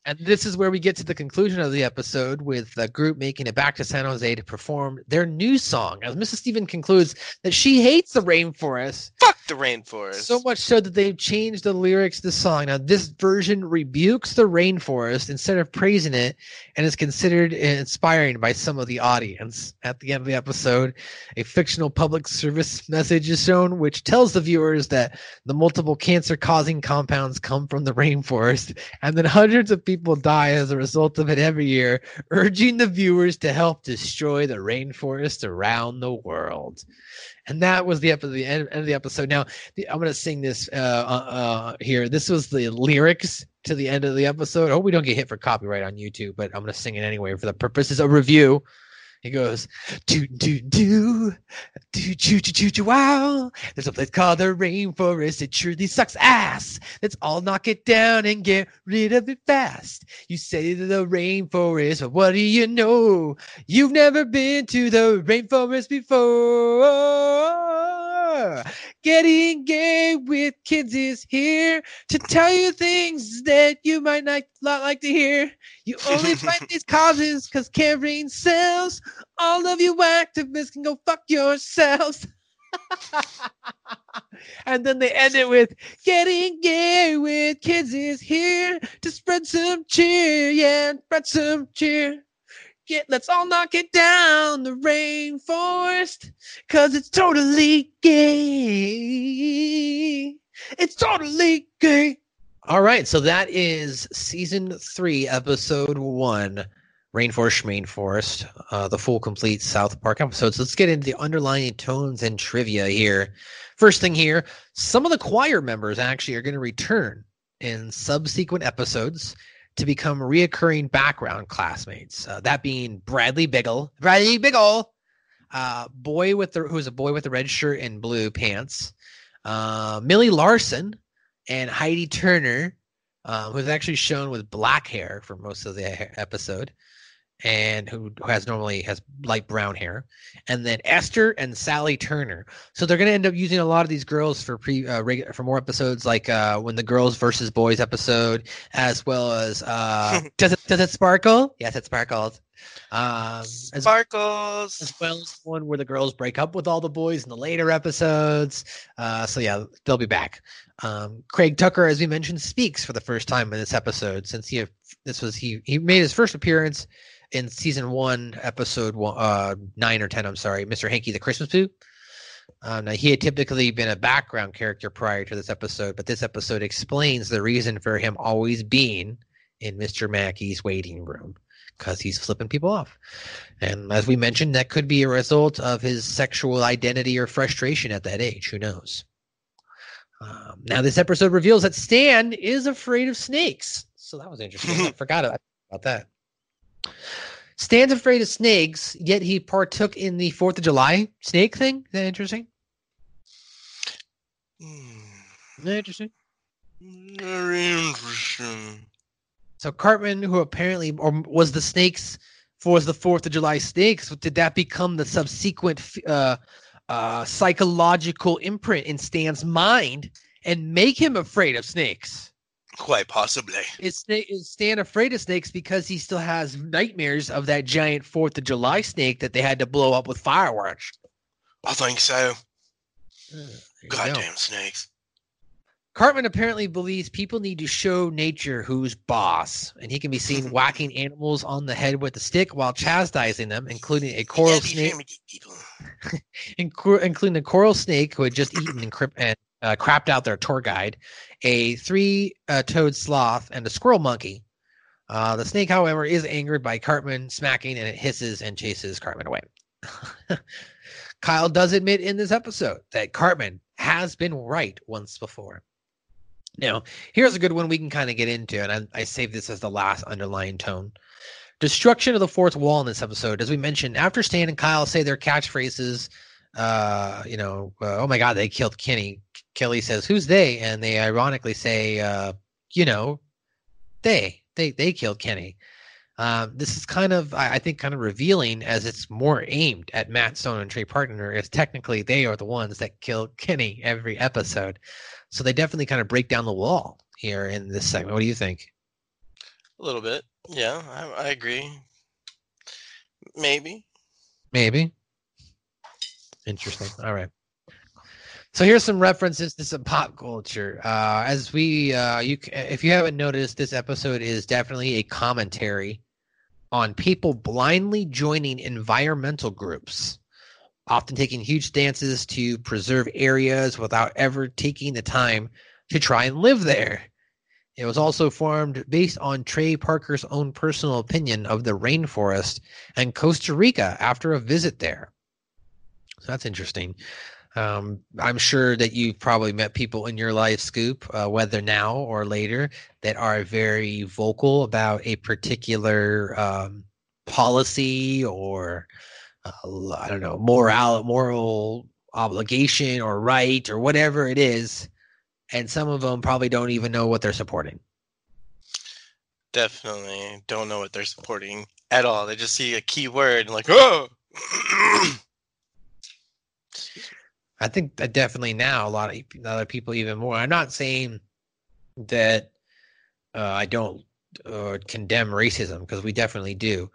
And this is where we get to the conclusion of the episode with the group making it back to San Jose to perform their new song. As Mrs. Steven concludes that she hates the rainforest. Fuck the rainforest. So much so that they've changed the lyrics to the song. Now, this version rebukes the rainforest instead of praising it and is considered inspiring by some of the audience. At the end of the episode, a fictional public service message is shown, which tells the viewers that the multiple cancer causing compounds come from the rainforest, and then hundreds of people die as a result of it every year, urging the viewers to help destroy the rainforest around the world. And that was the, the end, end of the episode. Now, the, I'm going to sing this uh, uh, uh, here. This was the lyrics to the end of the episode. I hope we don't get hit for copyright on YouTube, but I'm going to sing it anyway for the purposes of review. He goes, do do do do choo choo choo choo wow. There's a place called the rainforest. It truly sucks ass. Let's all knock it down and get rid of it fast. You say the rainforest, but what do you know? You've never been to the rainforest before. Getting gay with kids is here to tell you things that you might not, not like to hear. You only fight these causes because caring sells. All of you activists can go fuck yourselves. and then they end it with getting gay with kids is here to spread some cheer. Yeah, spread some cheer. Get, let's all knock it down the rainforest because it's totally gay. It's totally gay. All right, so that is season three, episode one, Rainforest Shmainforest, uh, the full complete South Park episodes. Let's get into the underlying tones and trivia here. First thing here, some of the choir members actually are going to return in subsequent episodes to become reoccurring background classmates. Uh, that being Bradley Biggle, Bradley Biggle, uh, boy with the who is a boy with a red shirt and blue pants, uh, Millie Larson, and Heidi Turner, um, who's actually shown with black hair for most of the episode, and who, who has normally has light brown hair, and then Esther and Sally Turner. So they're going to end up using a lot of these girls for pre uh, regu- for more episodes, like uh, when the girls versus boys episode, as well as uh, does it does it sparkle? Yes, it sparkles. Um, as, Sparkles. as well as one where the girls break up with all the boys in the later episodes. Uh, so yeah, they'll be back. Um, Craig Tucker, as we mentioned, speaks for the first time in this episode since he this was he he made his first appearance in season one, episode one, uh, nine or ten. I'm sorry, Mr. Hanky the Christmas Poo. Um, now he had typically been a background character prior to this episode, but this episode explains the reason for him always being in Mr. Mackey's waiting room because he's flipping people off. And as we mentioned, that could be a result of his sexual identity or frustration at that age. Who knows? Um, now, this episode reveals that Stan is afraid of snakes. So that was interesting. I forgot about that. Stan's afraid of snakes, yet he partook in the Fourth of July snake thing. Is that interesting? Isn't that interesting? Very interesting. So Cartman, who apparently or was the snakes for the Fourth of July snakes, did that become the subsequent uh, uh, psychological imprint in Stan's mind and make him afraid of snakes? Quite possibly. Is, is Stan afraid of snakes because he still has nightmares of that giant Fourth of July snake that they had to blow up with fireworks? I think so. you Goddamn go. snakes. Cartman apparently believes people need to show nature who's boss, and he can be seen whacking animals on the head with a stick while chastising them, including a coral snake, including a coral snake who had just eaten and, crip- and uh, crapped out their tour guide, a three-toed sloth, and a squirrel monkey. Uh, the snake, however, is angered by Cartman smacking, and it hisses and chases Cartman away. Kyle does admit in this episode that Cartman has been right once before. Now, here's a good one we can kind of get into, and I, I this as the last underlying tone. Destruction of the fourth wall in this episode. As we mentioned, after Stan and Kyle say their catchphrases, uh, you know, uh, oh my God, they killed Kenny. Kelly says, "Who's they?" And they ironically say, uh, you know, they they they killed Kenny. Um, this is kind of, I, I think, kind of revealing as it's more aimed at Matt Stone and Trey Parker, as technically they are the ones that kill Kenny every episode. So they definitely kind of break down the wall here in this segment. What do you think? A little bit. Yeah, I, I agree. Maybe. Maybe. Interesting. All right. So here's some references to some pop culture. Uh, as we, uh, you, if you haven't noticed, this episode is definitely a commentary on people blindly joining environmental groups, often taking huge stances to preserve areas without ever taking the time to try and live there. It was also formed based on Trey Parker's own personal opinion of the rainforest and Costa Rica after a visit there. So that's interesting. Um, I'm sure that you've probably met people in your life, Scoop, uh, whether now or later, that are very vocal about a particular um, policy or uh, I don't know moral moral obligation or right or whatever it is, and some of them probably don't even know what they're supporting. Definitely don't know what they're supporting at all. They just see a key word and like, oh, I think that definitely now a lot of a lot of people even more. I'm not saying that uh, I don't uh, condemn racism because we definitely do,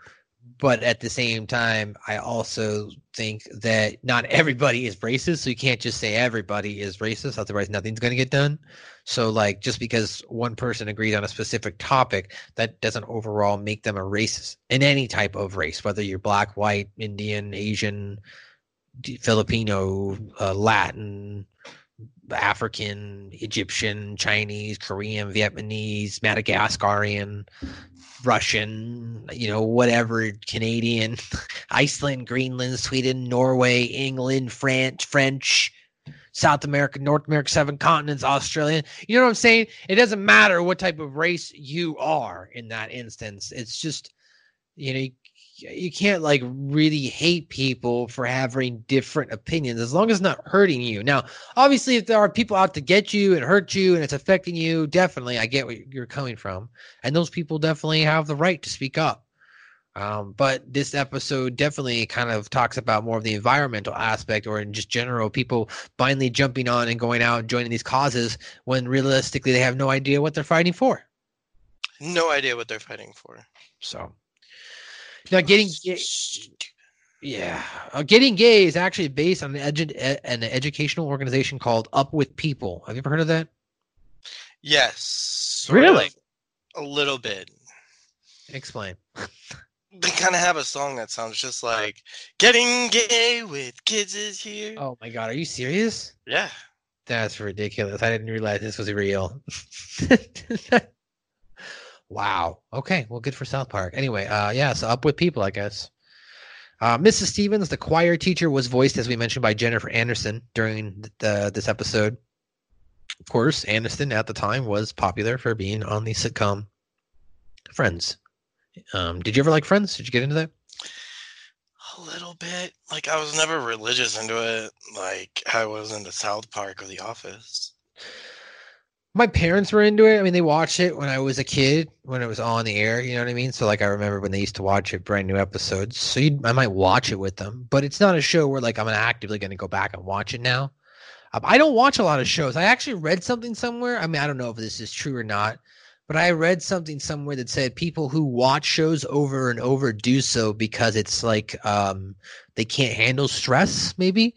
but at the same time, I also think that not everybody is racist. So you can't just say everybody is racist, otherwise nothing's going to get done. So like just because one person agreed on a specific topic, that doesn't overall make them a racist in any type of race, whether you're black, white, Indian, Asian, Filipino, uh, Latin, African, Egyptian, Chinese, Korean, Vietnamese, Madagascarian, Russian, you know, whatever, Canadian, Iceland, Greenland, Sweden, Norway, England, France, French, South America, North America, seven continents, Australia. You know what I'm saying? It doesn't matter what type of race you are in that instance. It's just, you know, you, can't like really hate people for having different opinions as long as it's not hurting you. Now, obviously, if there are people out to get you and hurt you and it's affecting you, definitely, I get where you're coming from. And those people definitely have the right to speak up. Um, but this episode definitely kind of talks about more of the environmental aspect or in just general people blindly jumping on and going out and joining these causes when realistically they have no idea what they're fighting for. no idea what they're fighting for. So now getting gay, yeah, uh, getting gay is actually based on an, edu- an educational organization called Up with People. Have you ever heard of that? Yes. Really? a little bit. Explain. They kind of have a song that sounds just like "Getting Gay with Kids is Here." Oh my god, are you serious? Yeah. That's ridiculous. I didn't realize this was real. wow. Okay. Well, good for South Park. Anyway, uh, yeah. So up with people, I guess. Uh, Mrs. Stevens, the choir teacher, was voiced, as we mentioned, by Jennifer Anderson during the, this episode. Of course, Anderson at the time was popular for being on the sitcom Friends. Um, did you ever like Friends? Did you get into that? A little bit. Like I was never religious into it, like I was into South Park or The Office. My parents were into it. I mean, they watched it when I was a kid, when it was on the air. You know what I mean? So, like, I remember when they used to watch it, brand new episodes. So, I might watch it with them, but it's not a show where like I'm actively going to go back and watch it now. Um, I don't watch a lot of shows. I actually read something somewhere. I mean, I don't know if this is true or not, but I read something somewhere that said people who watch shows over and over do so because it's like um, they can't handle stress, maybe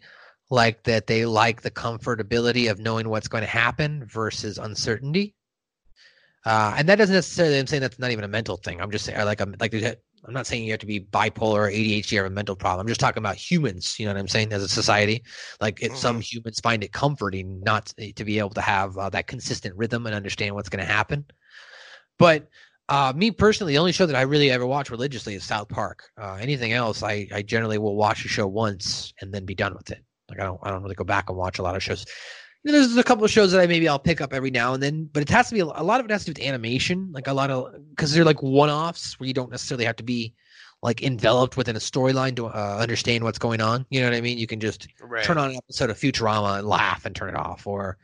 like that they like the comfortability of knowing what's going to happen versus uncertainty. Uh, and that doesn't necessarily. I'm saying that's not even a mental thing. I'm just saying, like, I'm like, I'm not saying you have to be bipolar or ADHD or a mental problem. I'm just talking about humans. You know what I'm saying? As a society, like, it, some humans find it comforting not to be able to have uh, that consistent rhythm and understand what's going to happen. But uh, me personally, the only show that I really ever watch religiously is South Park. Uh, anything else, I, I generally will watch a show once and then be done with it. Like I don't I don't really go back and watch a lot of shows. You know, there's a couple of shows that I maybe I'll pick up every now and then, but it has to be a, a lot of it has to do with animation, like a lot of because they're like one-offs where you don't necessarily have to be like enveloped within a storyline to uh, understand what's going on. You know what I mean? You can just Right. turn on an episode of Futurama and laugh and turn it off. Or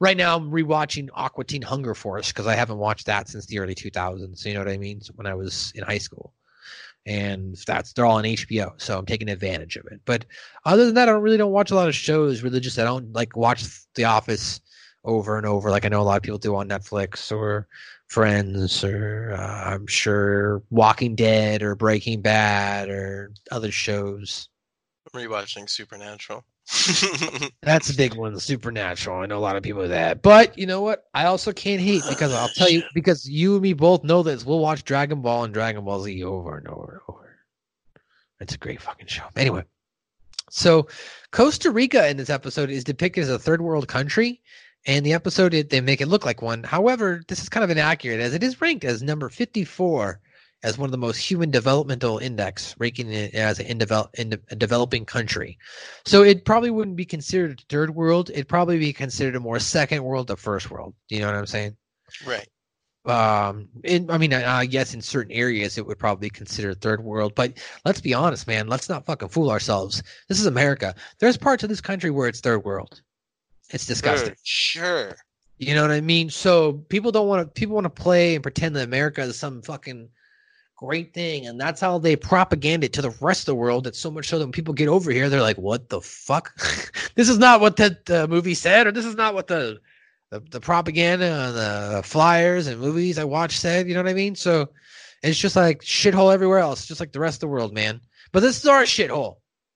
right now I'm rewatching Aqua Teen Hunger Force because I haven't watched that since the early 2000s. You know what I mean? When I was in high school, and that's they're all on HBO, so I'm taking advantage of it. But other than that, I don't really don't watch a lot of shows. Religious, I don't like watch The Office over and over, like I know a lot of people do on Netflix or Friends, or uh, I'm sure Walking Dead or Breaking Bad or other shows. I'm rewatching Supernatural. That's a big one, Supernatural. I know a lot of people that, but you know what? I also can't hate because I'll tell you because you and me both know this. We'll watch Dragon Ball and Dragon Ball Z over and over and over. It's a great fucking show. Anyway, so Costa Rica in this episode is depicted as a third world country, and the episode they make it look like one. However, this is kind of inaccurate as it is ranked as number fifty four as one of the most human developmental index, ranking it as develop, in a developing country. So it probably wouldn't be considered third world. It'd probably be considered a more second world to first world. Do you know what I'm saying? right. Um, in, I mean, I, I guess in certain areas it would probably be considered third world, but let's be honest, man. Let's not fucking fool ourselves. This is America. There's parts of this country where it's third world. It's disgusting. Sure. You know what I mean? So people don't want to. People want to play and pretend that America is some fucking great thing, and that's how they propaganda it to the rest of the world. It's so much so that when people get over here, they're like, "What the fuck? this is not what the, the uh, movie said, or this is not what the, the the propaganda and the flyers and movies I watched said." You know what I mean? So it's just like shithole everywhere else, just like the rest of the world, man. But this is our shithole.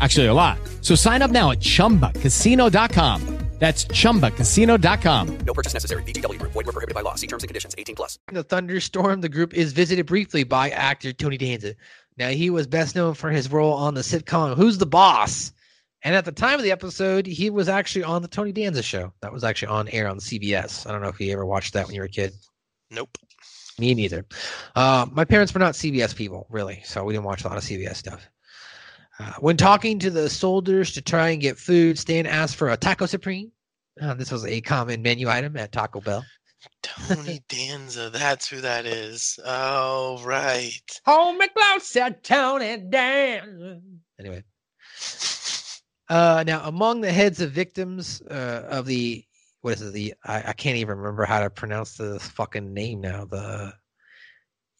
Actually, a lot. So sign up now at chumbacasino.com. That's chumbacasino.com. No purchase necessary. VGW Group. Void were prohibited by law. See terms and conditions. 18 plus. In the thunderstorm, the group is visited briefly by actor Tony Danza. Now, he was best known for his role on the sitcom Who's the Boss? And at the time of the episode, he was actually on the Tony Danza show. That was actually on air on CBS. I don't know if you ever watched that when you were a kid. Nope. Me neither. Uh, my parents were not CBS people, really, so we didn't watch a lot of CBS stuff. Uh, when talking to the soldiers to try and get food, Stan asked for a taco supreme. Uh, this was a common menu item at Taco Bell. Tony Danza. That's who that is. Oh, right. Home McLeod said Tony Danza. Anyway. Uh, now, among the heads of victims uh, of the what is it? The I, I can't even remember how to pronounce the fucking name now. The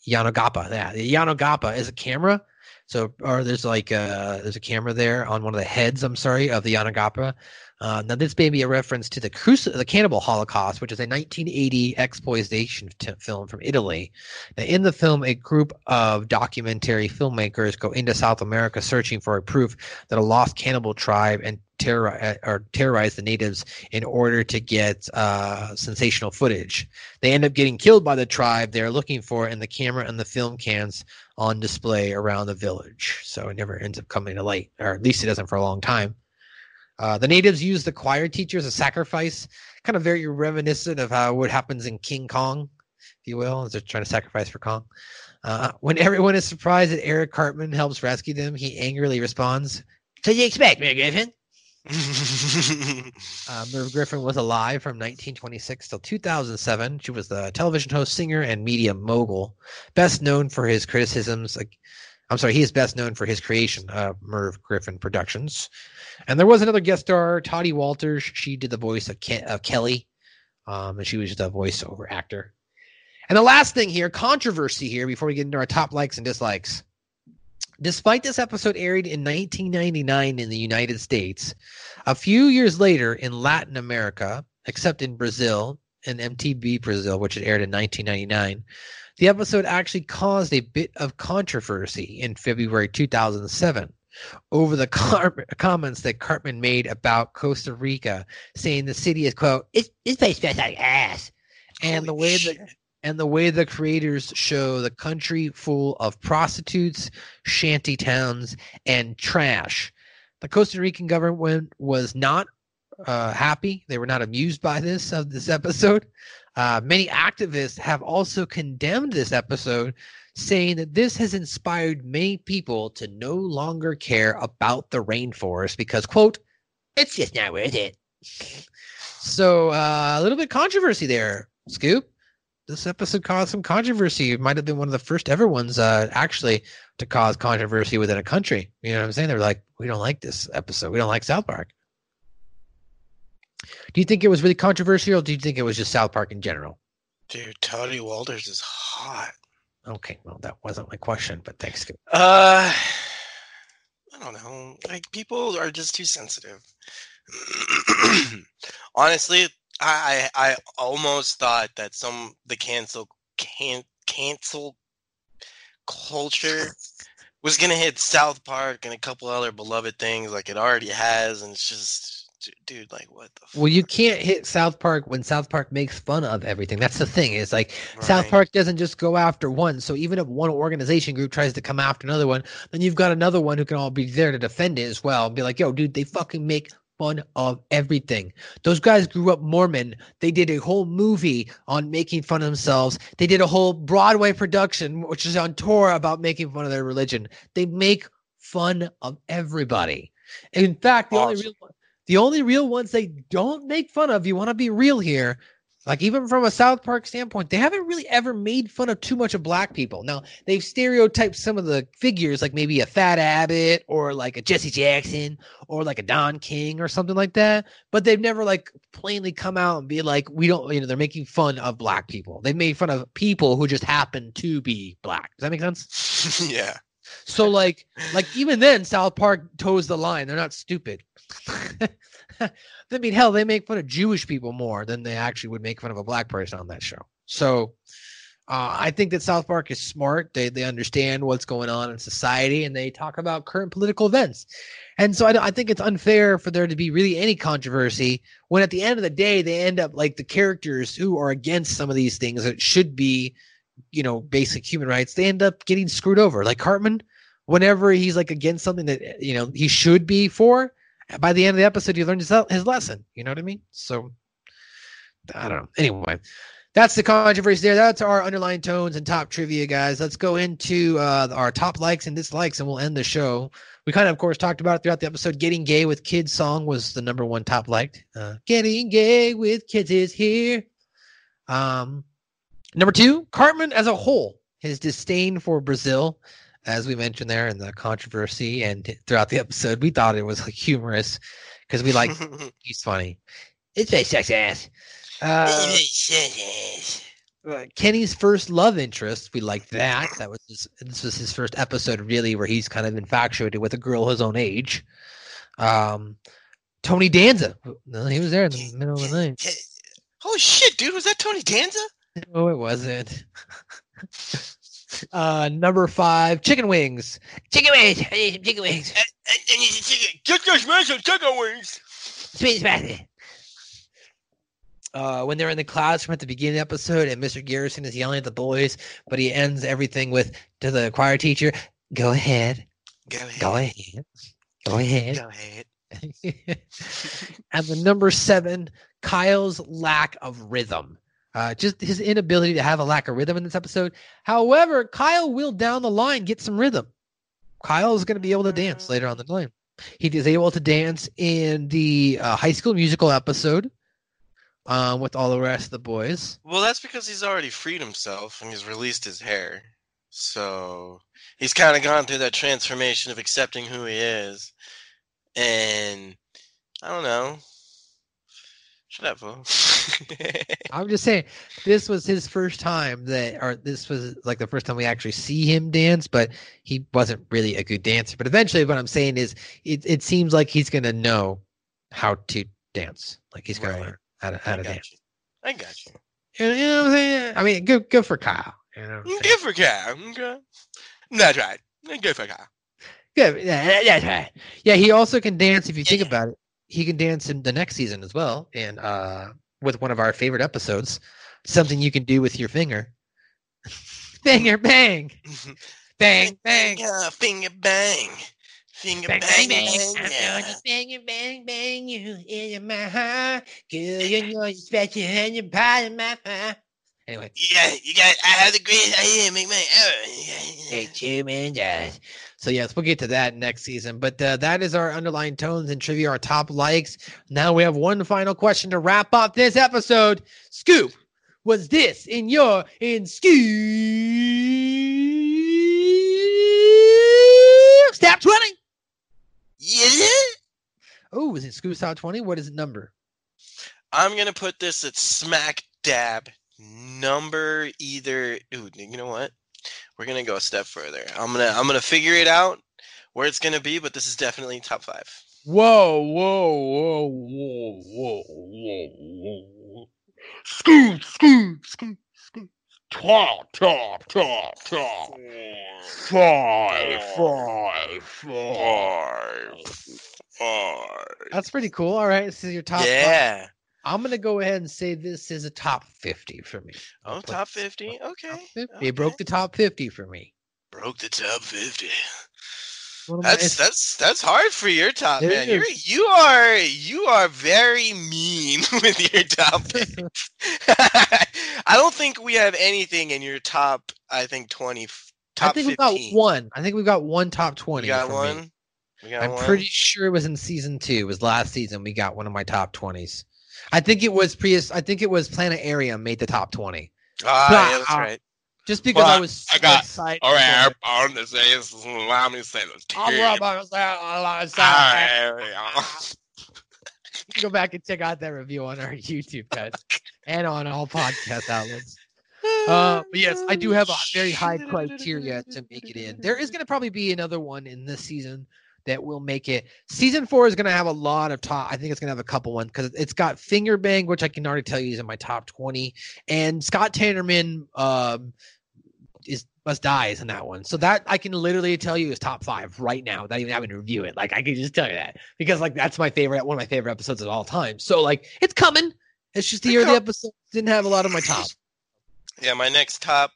Yanagappa. Yeah, the Yanagappa is a camera. So, or there's like uh there's a camera there on one of the heads. I'm sorry of the Yanagappa. Uh, now, this may be a reference to the Cruci- the Cannibal Holocaust, which is a 1980 exploitation t- film from Italy. Now, in the film, a group of documentary filmmakers go into South America searching for a proof that a lost cannibal tribe and terror or terrorize the natives in order to get uh, sensational footage. They end up getting killed by the tribe they're looking for, and the camera and the film cans on display around the village. So it never ends up coming to light, or at least it doesn't for a long time. Uh, the natives use the choir teacher as a sacrifice, kind of very reminiscent of how what happens in King Kong, if you will, as they're trying to sacrifice for Kong. Uh, when everyone is surprised that Eric Cartman helps rescue them, he angrily responds, "So you expect me, Griffin?" Uh, Merv Griffin was alive from 1926 till 2007. She was the television host, singer, and media mogul. Best known for his criticisms. Like, I'm sorry, he is best known for his creation of Merv Griffin Productions. And there was another guest star, Toddy Walters. She did the voice of, Ke- of Kelly, um, and she was just a voiceover actor. And the last thing here, controversy here, before we get into our top likes and dislikes. Despite this episode aired in 1999 in the United States, a few years later in Latin America, except in Brazil and MTV Brazil, which it aired in 1999, the episode actually caused a bit of controversy in February 2007 over the car- comments that Cartman made about Costa Rica, saying the city is quote, "It's this place smells like ass," and the way that and the way the creators show the country full of prostitutes, shanty towns, and trash. The Costa Rican government was not uh, happy. They were not amused by this of this episode. Uh, many activists have also condemned this episode, saying that this has inspired many people to no longer care about the rainforest because, quote, it's just not worth it. So uh, a little bit controversy there, Scoop. This episode caused some controversy. It might have been one of the first ever ones, uh, actually, to cause controversy within a country. You know what I'm saying? They were like, "We don't like this episode. We don't like South Park." Do you think it was really controversial, or do you think it was just South Park in general? Dude, Tony Walters is hot. Okay, well, that wasn't my question, but thanks. Uh, I don't know. Like people are just too sensitive. Honestly, I I almost thought that some the cancel can cancel culture was gonna hit South Park and a couple other beloved things like it already has, and it's just dude, like what the Well, you can't hit South Park when South Park makes fun of everything. That's the thing. It's like South Park doesn't just go after one. So even if one organization group tries to come after another one, then you've got another one who can all be there to defend it as well. And be like, yo, dude, they fucking make fun of everything. Those guys grew up Mormon. They did a whole movie on making fun of themselves. They did a whole Broadway production, which is on tour about making fun of their religion. They make fun of everybody. In fact, the only real the only real ones they don't make fun of, you want to be real here, like even from a South Park standpoint, they haven't really ever made fun of too much of black people. Now, they've stereotyped some of the figures, like maybe a Fat Abbott or like a Jesse Jackson or like a Don King or something like that, but they've never like plainly come out and be like, we don't, you know, they're making fun of black people. They've made fun of people who just happen to be black. Does that make sense? yeah. So like like even then South Park toes the line. They're not stupid. I mean hell, they make fun of Jewish people more than they actually would make fun of a black person on that show. So uh, I think that South Park is smart. They they understand what's going on in society and they talk about current political events. And so I, I think it's unfair for there to be really any controversy when at the end of the day they end up like the characters who are against some of these things that should be, you know, basic human rights. They end up getting screwed over. Like Cartman, whenever he's like against something that you know he should be for, by the end of the episode he learned his, his lesson. You know what I mean? So I don't know. Anyway, that's the controversy there. That's our underlying tones and top trivia, guys. Let's go into uh, our top likes and dislikes, and we'll end the show. We kind of, of course, talked about it throughout the episode. Getting gay with kids song was the number one top liked. Uh, Getting gay with kids is here. Um, number two, Cartman as a whole, his disdain for Brazil, as we mentioned there in the controversy and throughout the episode, we thought it was like, humorous because we like he's funny. It's a sex ass. Uh, uh, Kenny's first love interest, we liked that. That was his, this was his first episode, really, where he's kind of infatuated with a girl his own age. Um, Tony Danza, no, he was there in the middle of the night. Oh shit, dude! Was that Tony Danza? No, it wasn't. uh, number five, chicken wings. Chicken wings. I need some chicken wings. And, and you chicken, get your special chicken wings. Sweet spicy. Uh, when they're in the classroom at the beginning of the episode, and Mr. Garrison is yelling at the boys, but he ends everything with to the choir teacher, "Go ahead, Go ahead. go ahead, go ahead." Go ahead. and the number seven, Kyle's lack of rhythm. Uh, just his inability to have a lack of rhythm in this episode. However, Kyle will down the line get some rhythm. Kyle is going to be able to dance later on the line. He is able to dance in the uh, High School Musical episode um, with all the rest of the boys. Well, that's because he's already freed himself and he's released his hair. So he's kind of gone through that transformation of accepting who he is. And I don't know. I'm just saying, this was his first time that, or this was like the first time we actually see him dance, but he wasn't really a good dancer. But eventually, what I'm saying is, it, it seems like he's going to know how to dance. Like he's going Right. to learn how to, how to dance. you. I got you. You know, you know what I'm saying? I mean, good, good for Kyle. You know, Good for Kyle. Okay. That's right. Good for Kyle. good. Yeah, that's right. Yeah, he also can dance. If you think about it, he can dance in the next season as well, and uh, with one of our favorite episodes, something you can do with your finger. Finger bang, bang, bang. Yeah, finger bang. Finger bang, Bang, bang, bang, bang. I'm yeah. gonna bang you, bang, bang you in my heart. Girl, you know you're special and you're part of my heart. Anyway, Yeah, you got. I have the great idea. Make money error. hey, two man jazz. So yes, we'll get to that next season. But uh, that is our underlying tones and trivia, our top likes. Now we have one final question to wrap up this episode. Scoop, was this in your in Scoop Step 20? Yeah. Oh, is it Scoop Stop 20? What is it number? I'm gonna put this at smack dab number either. Ooh, you know what? We're gonna go a step further. I'm gonna I'm gonna figure it out where it's gonna be, but this is definitely top five. Whoa, whoa, whoa, whoa, whoa, whoa, whoa. Scoop, scoop, scoop, scoop. Top, top, top, top. Five, five, five. Five. That's pretty cool. All right, this is your top. five. I'm gonna go ahead and say this is a top 50 for me. Oh, top fifty. Okay. 50. It broke the top 50 for me. Broke the top fifty. One of my- That's that's that's hard for your top man. You're you are you are very mean with your top. I don't think we have anything in your top. I think twenty. Top I think 15. we've got one. I think we've got one top 20. We got one. me. We got I'm one. pretty sure it was in season two. It was last season. We got one of my top 20s. I think it was Prius. I think it was Planetarium made the top 20. Ah, yeah, that's Ah, right. Just because I was I got- excited. All right, for it. I, I want to say this. Allow me to say this. I'm too. Rob Armstrong, I'm Rob All Armstrong. right, You can go back and check out that review on our YouTube, guys, and on all podcast outlets. Uh, but yes, I do have a very high criteria to make it in. There is going to probably be another one in this season that will make it. Season four is going to have a lot of top. I think it's going to have a couple ones because it's got Finger Bang, which I can already tell you is in my top twenty, and Scott Tenorman um, is must die is in that one. So that I can literally tell you is top five right now without even having to review it. Like I can just tell you that because like that's my favorite, one of my favorite episodes of all time. So like it's coming. It's just the year the episode didn't have a lot of my top. Yeah, my next top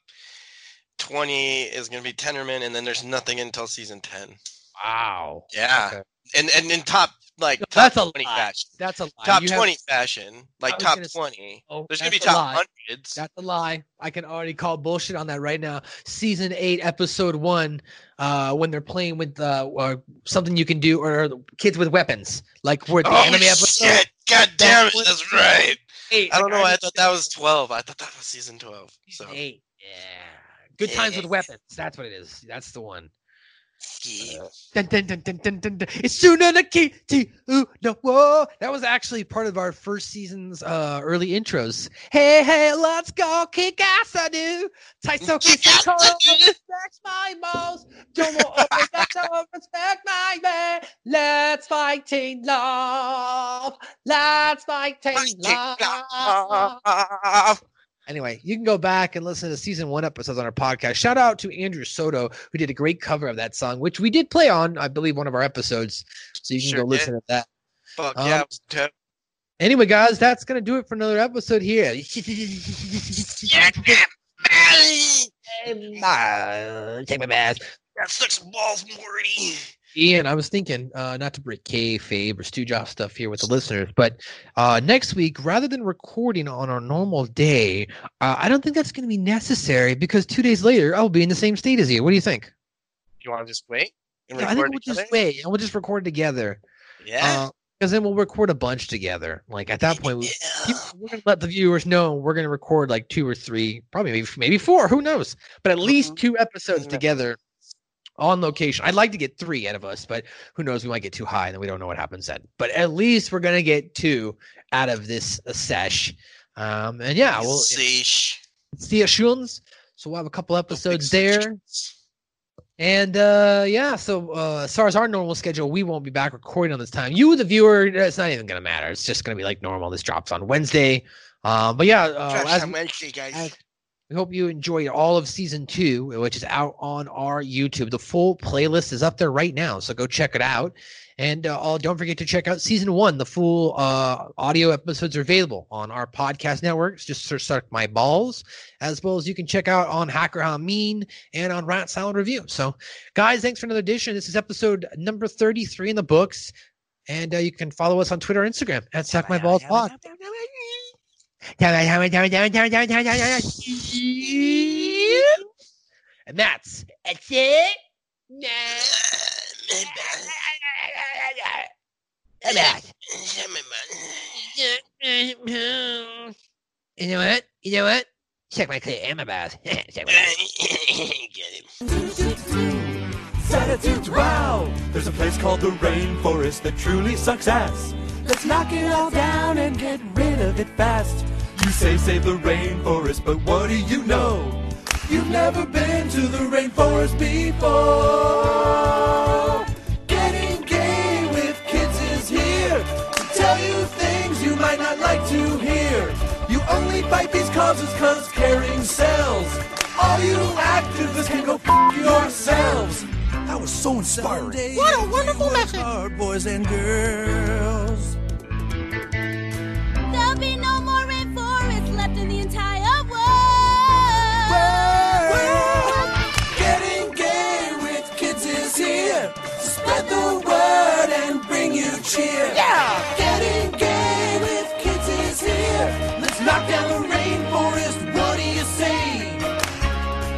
twenty is gonna be Tenorman, and then there's nothing until season ten. Wow. Yeah, Okay. and and in top like top That's a twenty lie. fashion. That's a lie. Top You have- twenty fashion, like top gonna say- twenty. Oh, there's gonna be top lie. hundreds. That's a lie. I can already call bullshit on that right now. Season eight, episode one, uh, when they're playing with uh, or something you can do, or kids with weapons, like where the Oh anime episode. shit! God damn it! That's right. Eight. I don't know. why I thought that was twelve. I thought that was season twelve. So Eight. Yeah. Good times with weapons. That's what it is. That's the one. Dun, dun, dun, dun, dun, dun, dun. It's sooner the key to ooh, no whoa. That was actually part of our first season's uh early intros. Hey, hey, let's go kick ass I do. Taiso respect my balls. Don't respect my man. Let's fight in love. Let's fight in love. Anyway, you can go back and listen to season one episodes on our podcast. Shout out to Andrew Soto, who did a great cover of that song, which we did play on, I believe, one of our episodes. So you can Sure go listen to that. fuck Um, yeah. dope. Anyway, guys, that's gonna do it for another episode here. Take my mask. Stick some balls, Morty. Ian, I was thinking, uh, not to break kayfabe or stew job stuff here with the listeners, but uh, next week, rather than recording on our normal day, uh, I don't think that's going to be necessary because two days later, I'll be in the same state as you. What do you think? You want to just wait? And Yeah, I think we'll just wait and we'll just record together. Yeah. Because then we'll record a bunch together. Like at that point, we, we're gonna let the viewers know we're gonna record like two or three, probably maybe maybe four. Who knows? But at least two episodes together on location. I'd like to get three out of us, but who knows? We might get too high, and then we don't know what happens then. But at least we're gonna get two out of this uh, sesh. Um, and yeah, we'll Sesh. soon. So we'll have a couple episodes there. And uh yeah, so uh as far as our normal schedule, we won't be back recording on this time. You, the viewer, it's not even gonna matter. It's just gonna be like normal. This drops on Wednesday. Um, but yeah, uh, Drops as, on Wednesday, guys. We hope you enjoyed all of season two, which is out on our YouTube. The full playlist is up there right now, so go check it out. And uh, don't forget to check out season one. The full uh, audio episodes are available on our podcast networks. Just search "Suck My Balls," as well as you can check out on Hacker How Mean and on Rat Sound Review. So, guys, thanks for another edition. This is episode number thirty-three in the books, and uh, you can follow us on Twitter, and Instagram at Suck My Balls Pod. And that's that's it. You know what? You know what? Check my and my balls. Check my Attitudes, wow! There's a place called the rainforest that truly sucks ass. Let's knock it all down and get rid of it fast. You say save the rainforest, but what do you know? You've never been to the rainforest before. Getting gay with kids is here to tell you things you might not like to hear. You only fight these causes cause caring sells. All you activists can go f- yourselves. That was so inspiring. What a wonderful message. Boys and girls. There'll be no more cheer. Yeah! Getting gay with kids is here. Let's knock down the rainforest. What do you say?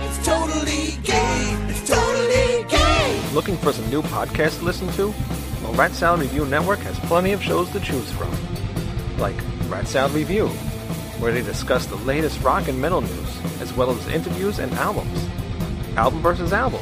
It's totally gay. It's totally gay. Looking for some new podcasts to listen to? Well, Rat Sound Review Network has plenty of shows to choose from. Like Rat Sound Review, where they discuss the latest rock and metal news, as well as interviews and albums. Album versus Album,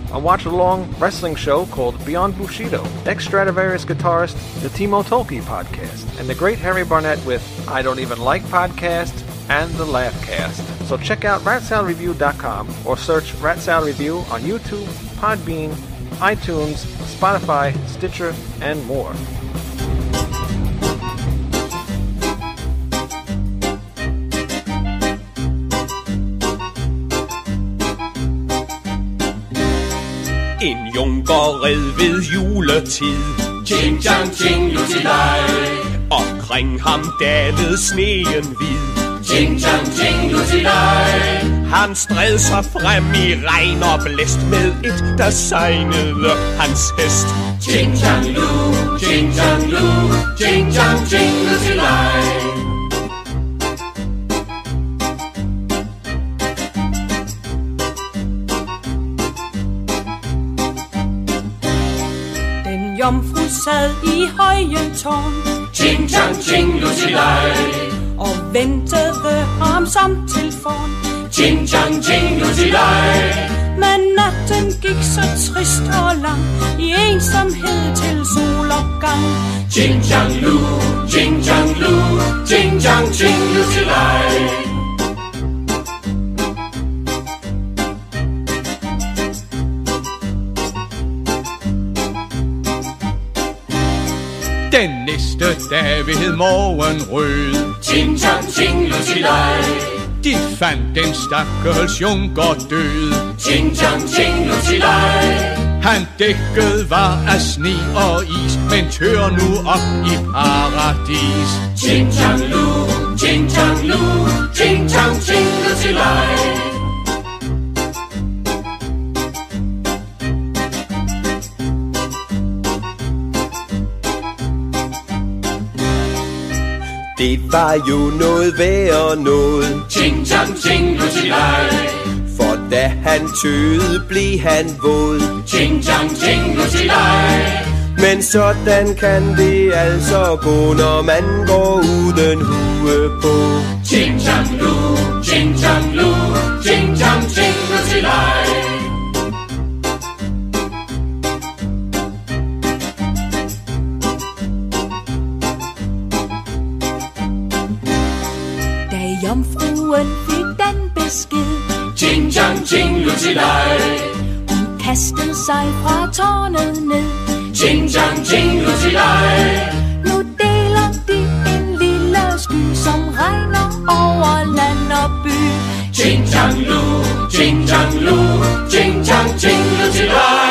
A watch along wrestling show called Beyond Bushido. Ex Stratovarius guitarist, the Timo Tolkki podcast. And the great Harry Barnett with I Don't Even Like Podcast and the Laughcast. So check out ratsoundreview.com or search Rat Sound Review on YouTube, Podbean, iTunes, Spotify, Stitcher, and more. En junkerred ved juletid. Ching chang ching lutilej Omkring ham dalede sneen hvid. Ching chang ching lutilej Han stred sig frem i regn og blæst med et, der sejnede hans hest. Ching chang lu, ching chang lu, ching chang ching lutilej jomfru sad i højen tårn. Ching chang ting, lusilej. Og ventede ham som til forn. Ting, tang, ting, lusilej. Men natten gik så trist og lang, i ensomhed til solopgang. Ching chang lu, ching chang lu, ching chang ting, lusilej. Den næste dag ved morgen rød. Ting tang ting lusilej De fandt den stakkels junker død. Ting ching ting lusilej Han dækket var af sne og is Men tør nu op i paradis. Ching chang lu, ching chang lu. Ching chang ching lu ting lusilej Det var jo noget værd noget. Ching chang ching lutilej. For da han tøede, blev han våd. Ching chang ching lutilej. Men sådan kan det altså gå, når man går uden hue på. Ching chang Chang ching lutilej. hun kastede sig fra tårnet ned. Ching chang ching lutilej. Nu deler de en lille sky, som regner over land og by. Ching chang lu, ching chang lu, ching chang ching lutilej.